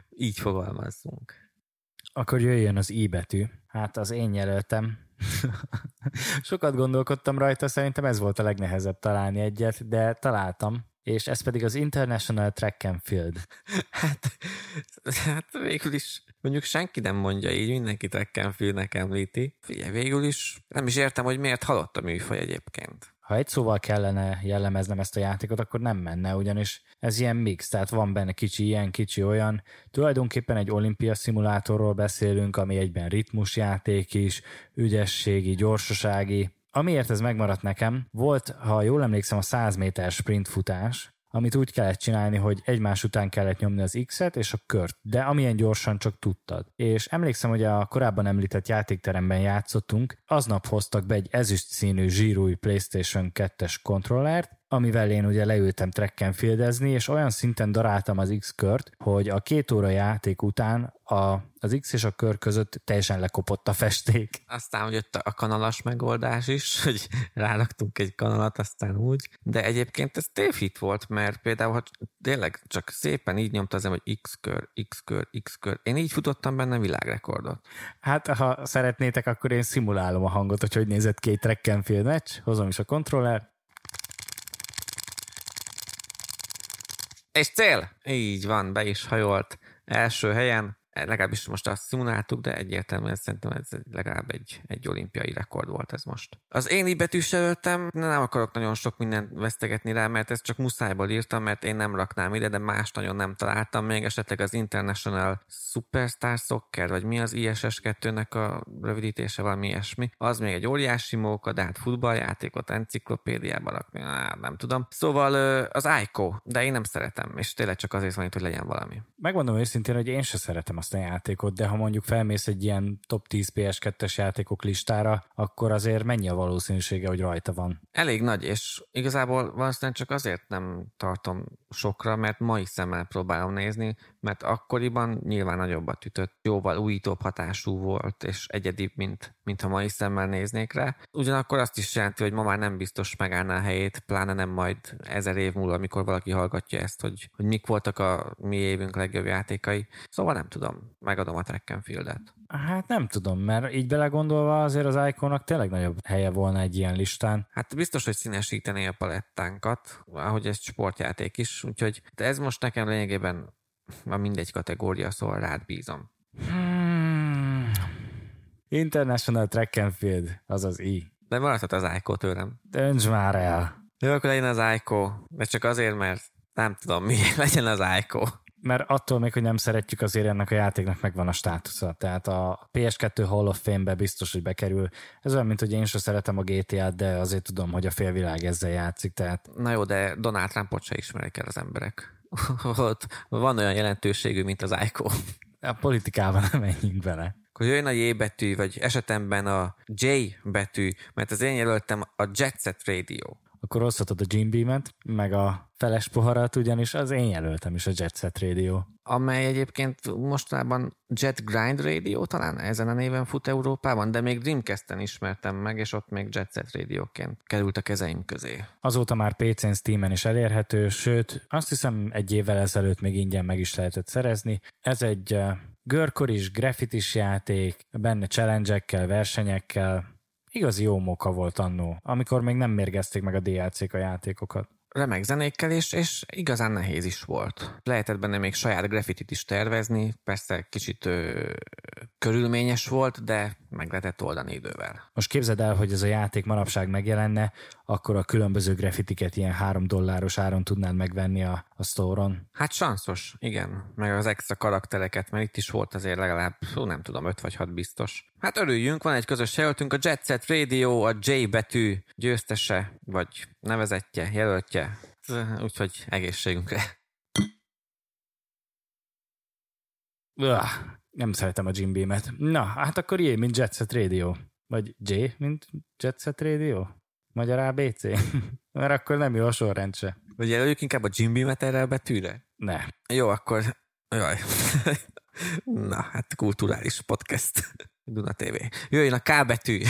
így fogalmazzunk. Akkor jöjjön az I betű. Hát az én jelöltem. [LAUGHS] Sokat gondolkodtam rajta, szerintem ez volt a legnehezebb találni egyet, de találtam és ez pedig az International Track and Field. Hát, hát végül is mondjuk senki nem mondja így, mindenki Fieldnek említi. Figyelj, végül is nem is értem, hogy miért halott a műfaj egyébként. Ha egy szóval kellene jellemeznem ezt a játékot, akkor nem menne, ugyanis ez ilyen mix, tehát van benne kicsi ilyen, kicsi olyan. Tulajdonképpen egy olimpia szimulátorról beszélünk, ami egyben ritmusjáték is, ügyességi, gyorsasági, Amiért ez megmaradt nekem, volt, ha jól emlékszem, a 100 méter sprint futás, amit úgy kellett csinálni, hogy egymás után kellett nyomni az X-et és a kört, de amilyen gyorsan csak tudtad. És emlékszem, hogy a korábban említett játékteremben játszottunk, aznap hoztak be egy ezüst színű zsírúj PlayStation 2-es kontrollert, amivel én ugye leültem trekken fildezni, és olyan szinten daráltam az X-kört, hogy a két óra játék után a, az X és a kör között teljesen lekopott a festék. Aztán jött a kanalas megoldás is, [LAUGHS] hogy ráraktunk egy kanalat, aztán úgy. De egyébként ez tévhit volt, mert például, ha tényleg csak szépen így nyomta az hogy X-kör, X-kör, X-kör. Én így futottam benne világrekordot. Hát, ha szeretnétek, akkor én szimulálom a hangot, hogy hogy nézett két trekken meccs, hozom is a kontroller, És cél! Így van, be is hajolt. Első helyen legalábbis most azt szimuláltuk, de egyértelműen szerintem ez legalább egy, egy olimpiai rekord volt ez most. Az én így betűs jelöltem, nem akarok nagyon sok mindent vesztegetni rá, mert ezt csak muszájból írtam, mert én nem raknám ide, de más nagyon nem találtam. Még esetleg az International Superstar Soccer, vagy mi az ISS2-nek a rövidítése, valami ilyesmi. Az még egy óriási móka, de hát futballjátékot enciklopédiába rakni, á, nem tudom. Szóval az ICO, de én nem szeretem, és tényleg csak azért van itt, hogy legyen valami. Megmondom őszintén, hogy én se szeretem azt a játékot, de ha mondjuk felmész egy ilyen top 10 PS2-es játékok listára, akkor azért mennyi a valószínűsége, hogy rajta van? Elég nagy, és igazából valószínűleg csak azért nem tartom sokra, mert mai szemmel próbálom nézni, mert akkoriban nyilván nagyobbat ütött, jóval újítóbb hatású volt, és egyedibb, mint, mint ha mai szemmel néznék rá. Ugyanakkor azt is jelenti, hogy ma már nem biztos megállná a helyét, pláne nem majd ezer év múlva, amikor valaki hallgatja ezt, hogy, hogy mik voltak a mi évünk legjobb játékai. Szóval nem tudom, megadom a track and fieldet. Hát nem tudom, mert így belegondolva azért az Iconnak tényleg nagyobb helye volna egy ilyen listán. Hát biztos, hogy színesítené a palettánkat, ahogy ez sportjáték is, úgyhogy de ez most nekem lényegében a mindegy kategória, szóval rád bízom. Hmm. International Track and Field, az az I. De maradhat az ICO tőlem. Dönts már el. Jó, akkor legyen az ICO, de csak azért, mert nem tudom, [LAUGHS] mi legyen az ICO mert attól még, hogy nem szeretjük, azért ennek a játéknak megvan a státusza. Tehát a PS2 Hall of Fame-be biztos, hogy bekerül. Ez olyan, mint hogy én sem szeretem a GTA-t, de azért tudom, hogy a félvilág ezzel játszik. Tehát... Na jó, de Donald Trumpot se ismerik el az emberek. Ott van olyan jelentőségű, mint az ICO. A politikában nem menjünk bele. Akkor jön a J betű, vagy esetemben a J betű, mert az én jelöltem a Jet Set Radio akkor hozhatod a Jim Beam-et, meg a feles poharat, ugyanis az én jelöltem is a Jet Set Radio. amely egyébként mostanában Jet Grind Radio talán ezen a néven fut Európában, de még Dreamcast-en ismertem meg, és ott még Jet Set Radio-ként került a kezeim közé. Azóta már PC-n, Steam-en is elérhető, sőt, azt hiszem egy évvel ezelőtt még ingyen meg is lehetett szerezni. Ez egy görkoris, graffitis játék, benne challenge versenyekkel, igazi jó moka volt annó, amikor még nem mérgezték meg a DLC-k a játékokat remek zenékkel, és, és igazán nehéz is volt. Lehetett benne még saját graffitit is tervezni, persze kicsit ö, körülményes volt, de meg lehetett oldani idővel. Most képzeld el, hogy ez a játék manapság megjelenne, akkor a különböző graffitiket ilyen három dolláros áron tudnád megvenni a, a store-on. Hát sanszos, igen. Meg az extra karaktereket, mert itt is volt azért legalább, hú, nem tudom, öt vagy hat biztos. Hát örüljünk, van egy közös jelöltünk, a Jet Set Radio, a J betű győztese, vagy nevezetje, jelöltje. Úgyhogy egészségünkre. Uah, nem szeretem a Jim Beam-et. Na, hát akkor J, mint Jet Set Radio. Vagy J, mint Jet Set Radio? Magyar ABC? [LAUGHS] Mert akkor nem jó a sorrend se. Vagy jelöljük inkább a Jim Beam-et erre a betűre? Ne. Jó, akkor... Jaj. [LAUGHS] Na, hát kulturális podcast. [LAUGHS] Duna TV. Jöjjön a K betű.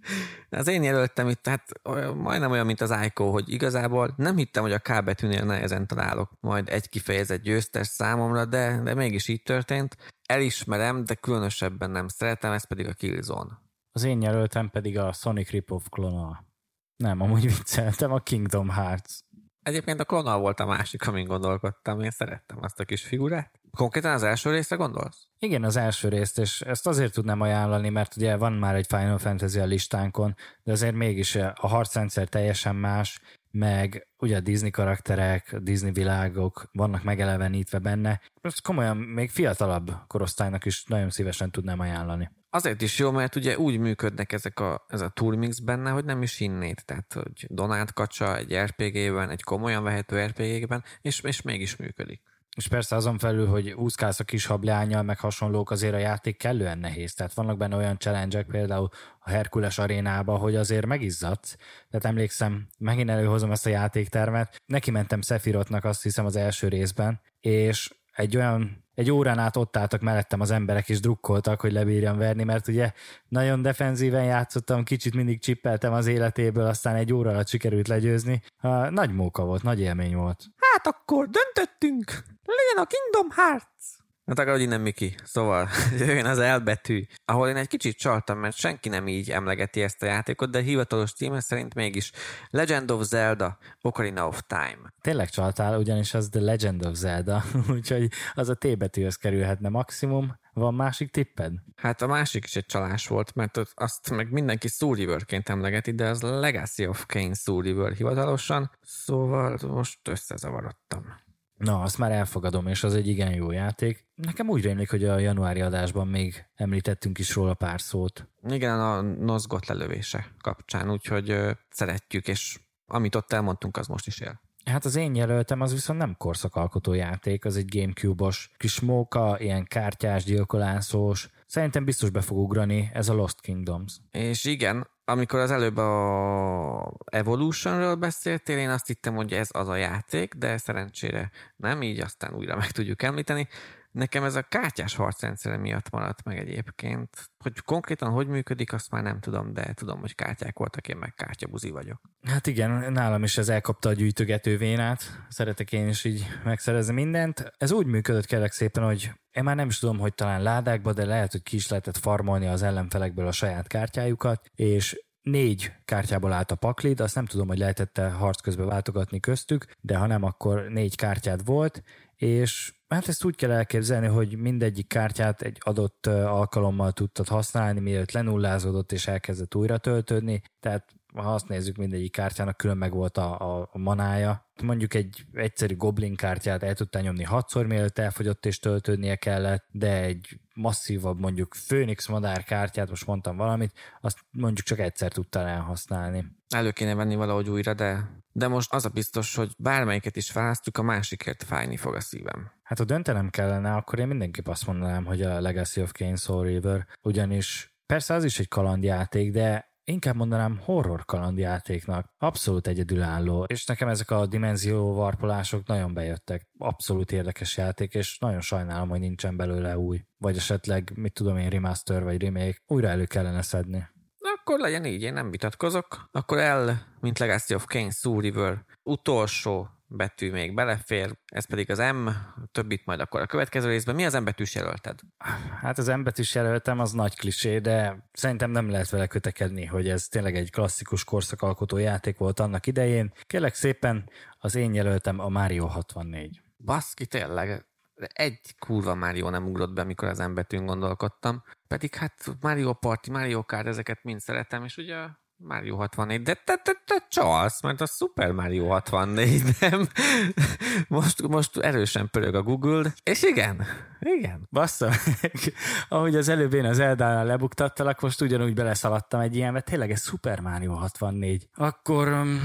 [LAUGHS] Az én jelöltem itt, hát majdnem olyan, mint az Aiko, hogy igazából nem hittem, hogy a K betűnél nehezen találok majd egy kifejezett győztes számomra, de, de mégis így történt. Elismerem, de különösebben nem szeretem, ez pedig a Killzone. Az én jelöltem pedig a Sonic Rip-Off klona. Nem, amúgy vicceltem, a Kingdom Hearts. Egyébként a klona volt a másik, amin gondolkodtam. Én szerettem azt a kis figurát. Konkrétan az első részre gondolsz? Igen, az első részt, és ezt azért tudnám ajánlani, mert ugye van már egy Final Fantasy a listánkon, de azért mégis a harcrendszer teljesen más, meg ugye a Disney karakterek, a Disney világok vannak megelevenítve benne. Ezt komolyan még fiatalabb korosztálynak is nagyon szívesen tudnám ajánlani. Azért is jó, mert ugye úgy működnek ezek a, ez a turmix benne, hogy nem is innét. Tehát, hogy Donát kacsa egy RPG-ben, egy komolyan vehető RPG-ben, és, és mégis működik. És persze azon felül, hogy úszkálsz a kis hablányal, meg hasonlók, azért a játék kellően nehéz. Tehát vannak benne olyan challenge például a Herkules arénába, hogy azért megizzadsz. Tehát emlékszem, megint előhozom ezt a játéktermet. Neki mentem Sefirotnak azt hiszem az első részben, és egy olyan egy órán át ott álltak mellettem az emberek, és drukkoltak, hogy lebírjam verni, mert ugye nagyon defenzíven játszottam, kicsit mindig csippeltem az életéből, aztán egy óra alatt sikerült legyőzni. Nagy móka volt, nagy élmény volt. Hát akkor döntöttünk! Legyen a Kingdom Hearts! Hát akkor innen Miki. Szóval [LAUGHS] jöjjön az elbetű, ahol én egy kicsit csaltam, mert senki nem így emlegeti ezt a játékot, de hivatalos címe szerint mégis Legend of Zelda Ocarina of Time. Tényleg csaltál, ugyanis az The Legend of Zelda, [LAUGHS] úgyhogy az a T betűhöz kerülhetne maximum. Van másik tipped? Hát a másik is egy csalás volt, mert azt meg mindenki Soul River-ként emlegeti, de az Legacy of Kane Soul River hivatalosan, szóval most összezavarodtam. Na, azt már elfogadom, és az egy igen jó játék. Nekem úgy rémlik, hogy a januári adásban még említettünk is róla pár szót. Igen, a Nozgot lelövése kapcsán, úgyhogy ö, szeretjük, és amit ott elmondtunk, az most is él. Hát az én jelöltem az viszont nem korszakalkotó játék, az egy Gamecube-os kis móka, ilyen kártyás, gyilkolászós. Szerintem biztos be fog ugrani, ez a Lost Kingdoms. És igen, amikor az előbb a Evolutionről beszéltél, én azt hittem, hogy ez az a játék, de szerencsére nem, így aztán újra meg tudjuk említeni. Nekem ez a kártyás harcrendszere miatt maradt meg egyébként. Hogy konkrétan hogy működik, azt már nem tudom, de tudom, hogy kártyák voltak, én meg kártyabuzi vagyok. Hát igen, nálam is ez elkapta a gyűjtögető vénát. Szeretek én is így megszerezni mindent. Ez úgy működött kérlek szépen, hogy én már nem is tudom, hogy talán ládákba, de lehet, hogy ki is lehetett farmolni az ellenfelekből a saját kártyájukat, és négy kártyából állt a paklid, azt nem tudom, hogy lehetette harc közben váltogatni köztük, de ha nem, akkor négy kártyád volt, és hát ezt úgy kell elképzelni, hogy mindegyik kártyát egy adott alkalommal tudtad használni, mielőtt lenullázódott és elkezdett újra töltődni, tehát ha azt nézzük, mindegyik kártyának külön meg volt a, a, a manája. Mondjuk egy egyszerű goblin kártyát el tudtál nyomni hatszor, mielőtt elfogyott és töltődnie kellett, de egy masszívabb mondjuk Phoenix madár kártyát, most mondtam valamit, azt mondjuk csak egyszer tudtál elhasználni. Elő kéne venni valahogy újra, de, de most az a biztos, hogy bármelyiket is választjuk, a másikért fájni fog a szívem. Hát ha döntenem kellene, akkor én mindenképp azt mondanám, hogy a Legacy of Kane Soul River, ugyanis persze az is egy kalandjáték, de inkább mondanám horror kalandjátéknak. Abszolút egyedülálló, és nekem ezek a dimenzió varpolások nagyon bejöttek. Abszolút érdekes játék, és nagyon sajnálom, hogy nincsen belőle új. Vagy esetleg, mit tudom én, remaster vagy remake, újra elő kellene szedni. Akkor legyen így, én nem vitatkozok. Akkor el, mint Legacy of Kane, Soul River, utolsó betű még belefér, ez pedig az M, többit majd akkor a következő részben. Mi az M betűs jelölted? Hát az M betűs jelöltem az nagy klisé, de szerintem nem lehet vele kötekedni, hogy ez tényleg egy klasszikus korszakalkotó játék volt annak idején. Kérlek szépen, az én jelöltem a Mario 64. Baszki, tényleg, egy kurva Mario nem ugrott be, mikor az M betűn gondolkodtam. Pedig hát Mario Party, Mario Kart, ezeket mind szeretem, és ugye Mario 64, de te, te, te csalsz, mert a Super Mario 64, [LAUGHS] nem? Most, most erősen pörög a Google, és igen, igen. Bassza [LAUGHS] ahogy az előbb én az Eldánál lebuktattalak, most ugyanúgy beleszaladtam egy ilyenbe, tényleg ez Super Mario 64. Akkor um,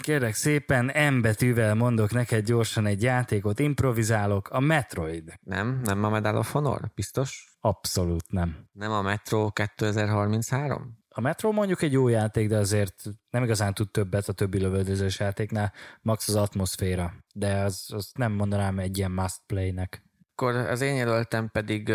kérlek szépen, M betűvel mondok neked gyorsan egy játékot, improvizálok, a Metroid. Nem, nem a Medal of Honor, biztos? Abszolút nem. Nem a Metro 2033? A Metro mondjuk egy jó játék, de azért nem igazán tud többet a többi lövöldözős játéknál, max az atmoszféra, de az, az nem mondanám egy ilyen must play-nek. Akkor az én jelöltem pedig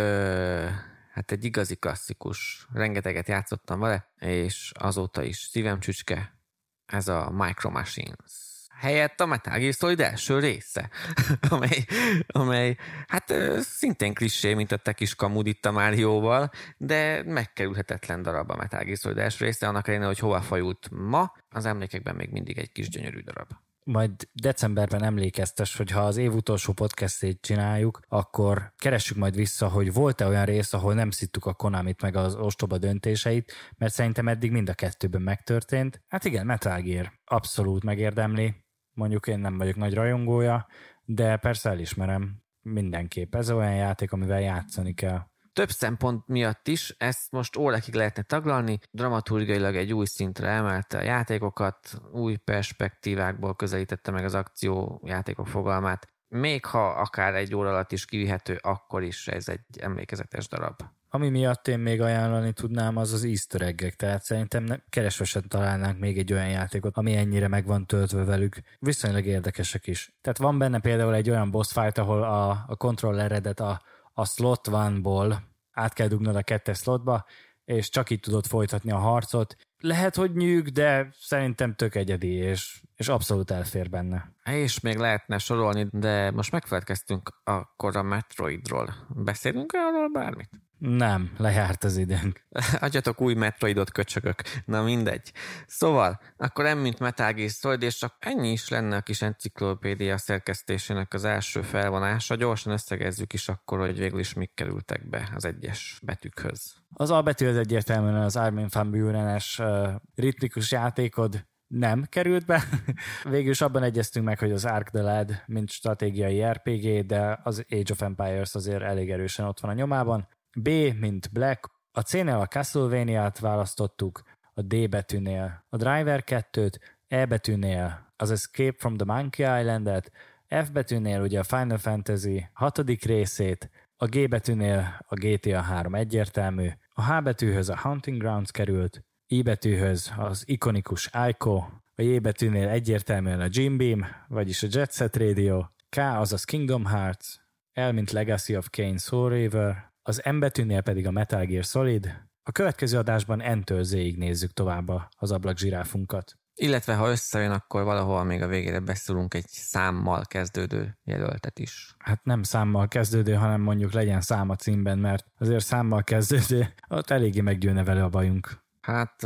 hát egy igazi klasszikus. Rengeteget játszottam vele, és azóta is szívem csücske, ez a Micro Machines helyett a Metal Gear Solid első része, [LAUGHS] amely, amely hát szintén klissé, mint a te kis kamud itt a Márióval, de megkerülhetetlen darab a Metal Gear Solid első része, annak ellenére, hogy hova fajult ma, az emlékekben még mindig egy kis gyönyörű darab majd decemberben emlékeztes, hogy ha az év utolsó podcastét csináljuk, akkor keressük majd vissza, hogy volt-e olyan rész, ahol nem szittük a Konamit meg az ostoba döntéseit, mert szerintem eddig mind a kettőben megtörtént. Hát igen, Metal Gear abszolút megérdemli, Mondjuk én nem vagyok nagy rajongója, de persze elismerem mindenképp. Ez olyan játék, amivel játszani kell. Több szempont miatt is ezt most órakig lehetne taglalni, dramaturgiailag egy új szintre emelte a játékokat, új perspektívákból közelítette meg az akció játékok fogalmát. Még ha akár egy óra alatt is kivihető, akkor is ez egy emlékezetes darab. Ami miatt én még ajánlani tudnám, az az easter egg tehát szerintem ne, keresve sem találnánk még egy olyan játékot, ami ennyire meg van töltve velük. Viszonylag érdekesek is. Tehát van benne például egy olyan boss fight, ahol a, a controlleredet a, a slot van-ból át kell dugnod a kettes slotba, és csak így tudod folytatni a harcot. Lehet, hogy nyűg, de szerintem tök egyedi, és, és abszolút elfér benne. És még lehetne sorolni, de most megfelelkeztünk akkor a Metroidról. Beszélünk arról bármit? Nem, lejárt az időnk. [LAUGHS] Adjatok új Metroidot, köcsögök. Na mindegy. Szóval, akkor nem mint Metal Gear Solid, és csak ennyi is lenne a kis enciklopédia szerkesztésének az első felvonása. Gyorsan összegezzük is akkor, hogy végül is mik kerültek be az egyes betűkhöz. Az A betű az egyértelműen az Armin van Buren-es uh, ritmikus játékod, nem került be. [LAUGHS] Végül is abban egyeztünk meg, hogy az Ark the Lad, mint stratégiai RPG, de az Age of Empires azért elég erősen ott van a nyomában. B, mint Black, a C-nél a Castlevania-t választottuk, a D betűnél a Driver 2-t, E betűnél az Escape from the Monkey Island-et, F betűnél ugye a Final Fantasy hatodik részét, a G betűnél a GTA 3 egyértelmű, a H betűhöz a Hunting Grounds került, I betűhöz az ikonikus Ico, a J betűnél egyértelműen a Jim Beam, vagyis a Jet Set Radio, K azaz Kingdom Hearts, L mint Legacy of Kane Soul River, az M betűnél pedig a Metal Gear Solid. A következő adásban N-től Z-ig nézzük tovább az ablak zsiráfunkat. Illetve ha összejön, akkor valahol még a végére beszélünk egy számmal kezdődő jelöltet is. Hát nem számmal kezdődő, hanem mondjuk legyen szám a címben, mert azért számmal kezdődő, ott eléggé meggyőne vele a bajunk. Hát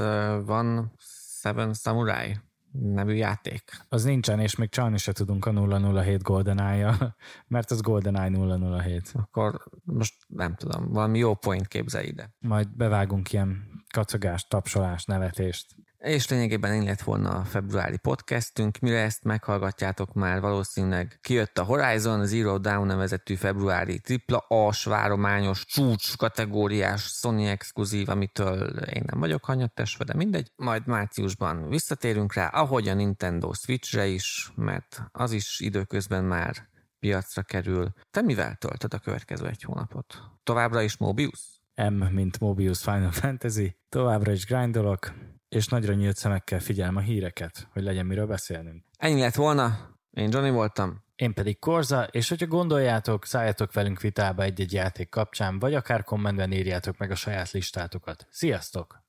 van Seven Samurai nevű játék. Az nincsen, és még csalni se tudunk a 007 GoldenEye-ja, [LAUGHS] mert az GoldenEye 007. Akkor most nem tudom, valami jó point képzelj ide. Majd bevágunk ilyen kacagást, tapsolást, nevetést. És lényegében én lett volna a februári podcastünk, mire ezt meghallgatjátok már valószínűleg kijött a Horizon Zero Down nevezetű februári tripla A-s várományos csúcs kategóriás Sony exkluzív, amitől én nem vagyok hanyattesve, de mindegy. Majd márciusban visszatérünk rá, ahogy a Nintendo Switchre is, mert az is időközben már piacra kerül. Te mivel töltöd a következő egy hónapot? Továbbra is Mobius? M, mint Mobius Final Fantasy. Továbbra is grindolok, És nagyra nyílt szemekkel figyelem a híreket, hogy legyen miről beszélnünk. Ennyi lett volna. Én Johnny voltam. Én pedig Korza, és hogyha gondoljátok, szálljatok velünk vitába egy-egy játék kapcsán, vagy akár kommentben írjátok meg a saját listátokat. Sziasztok!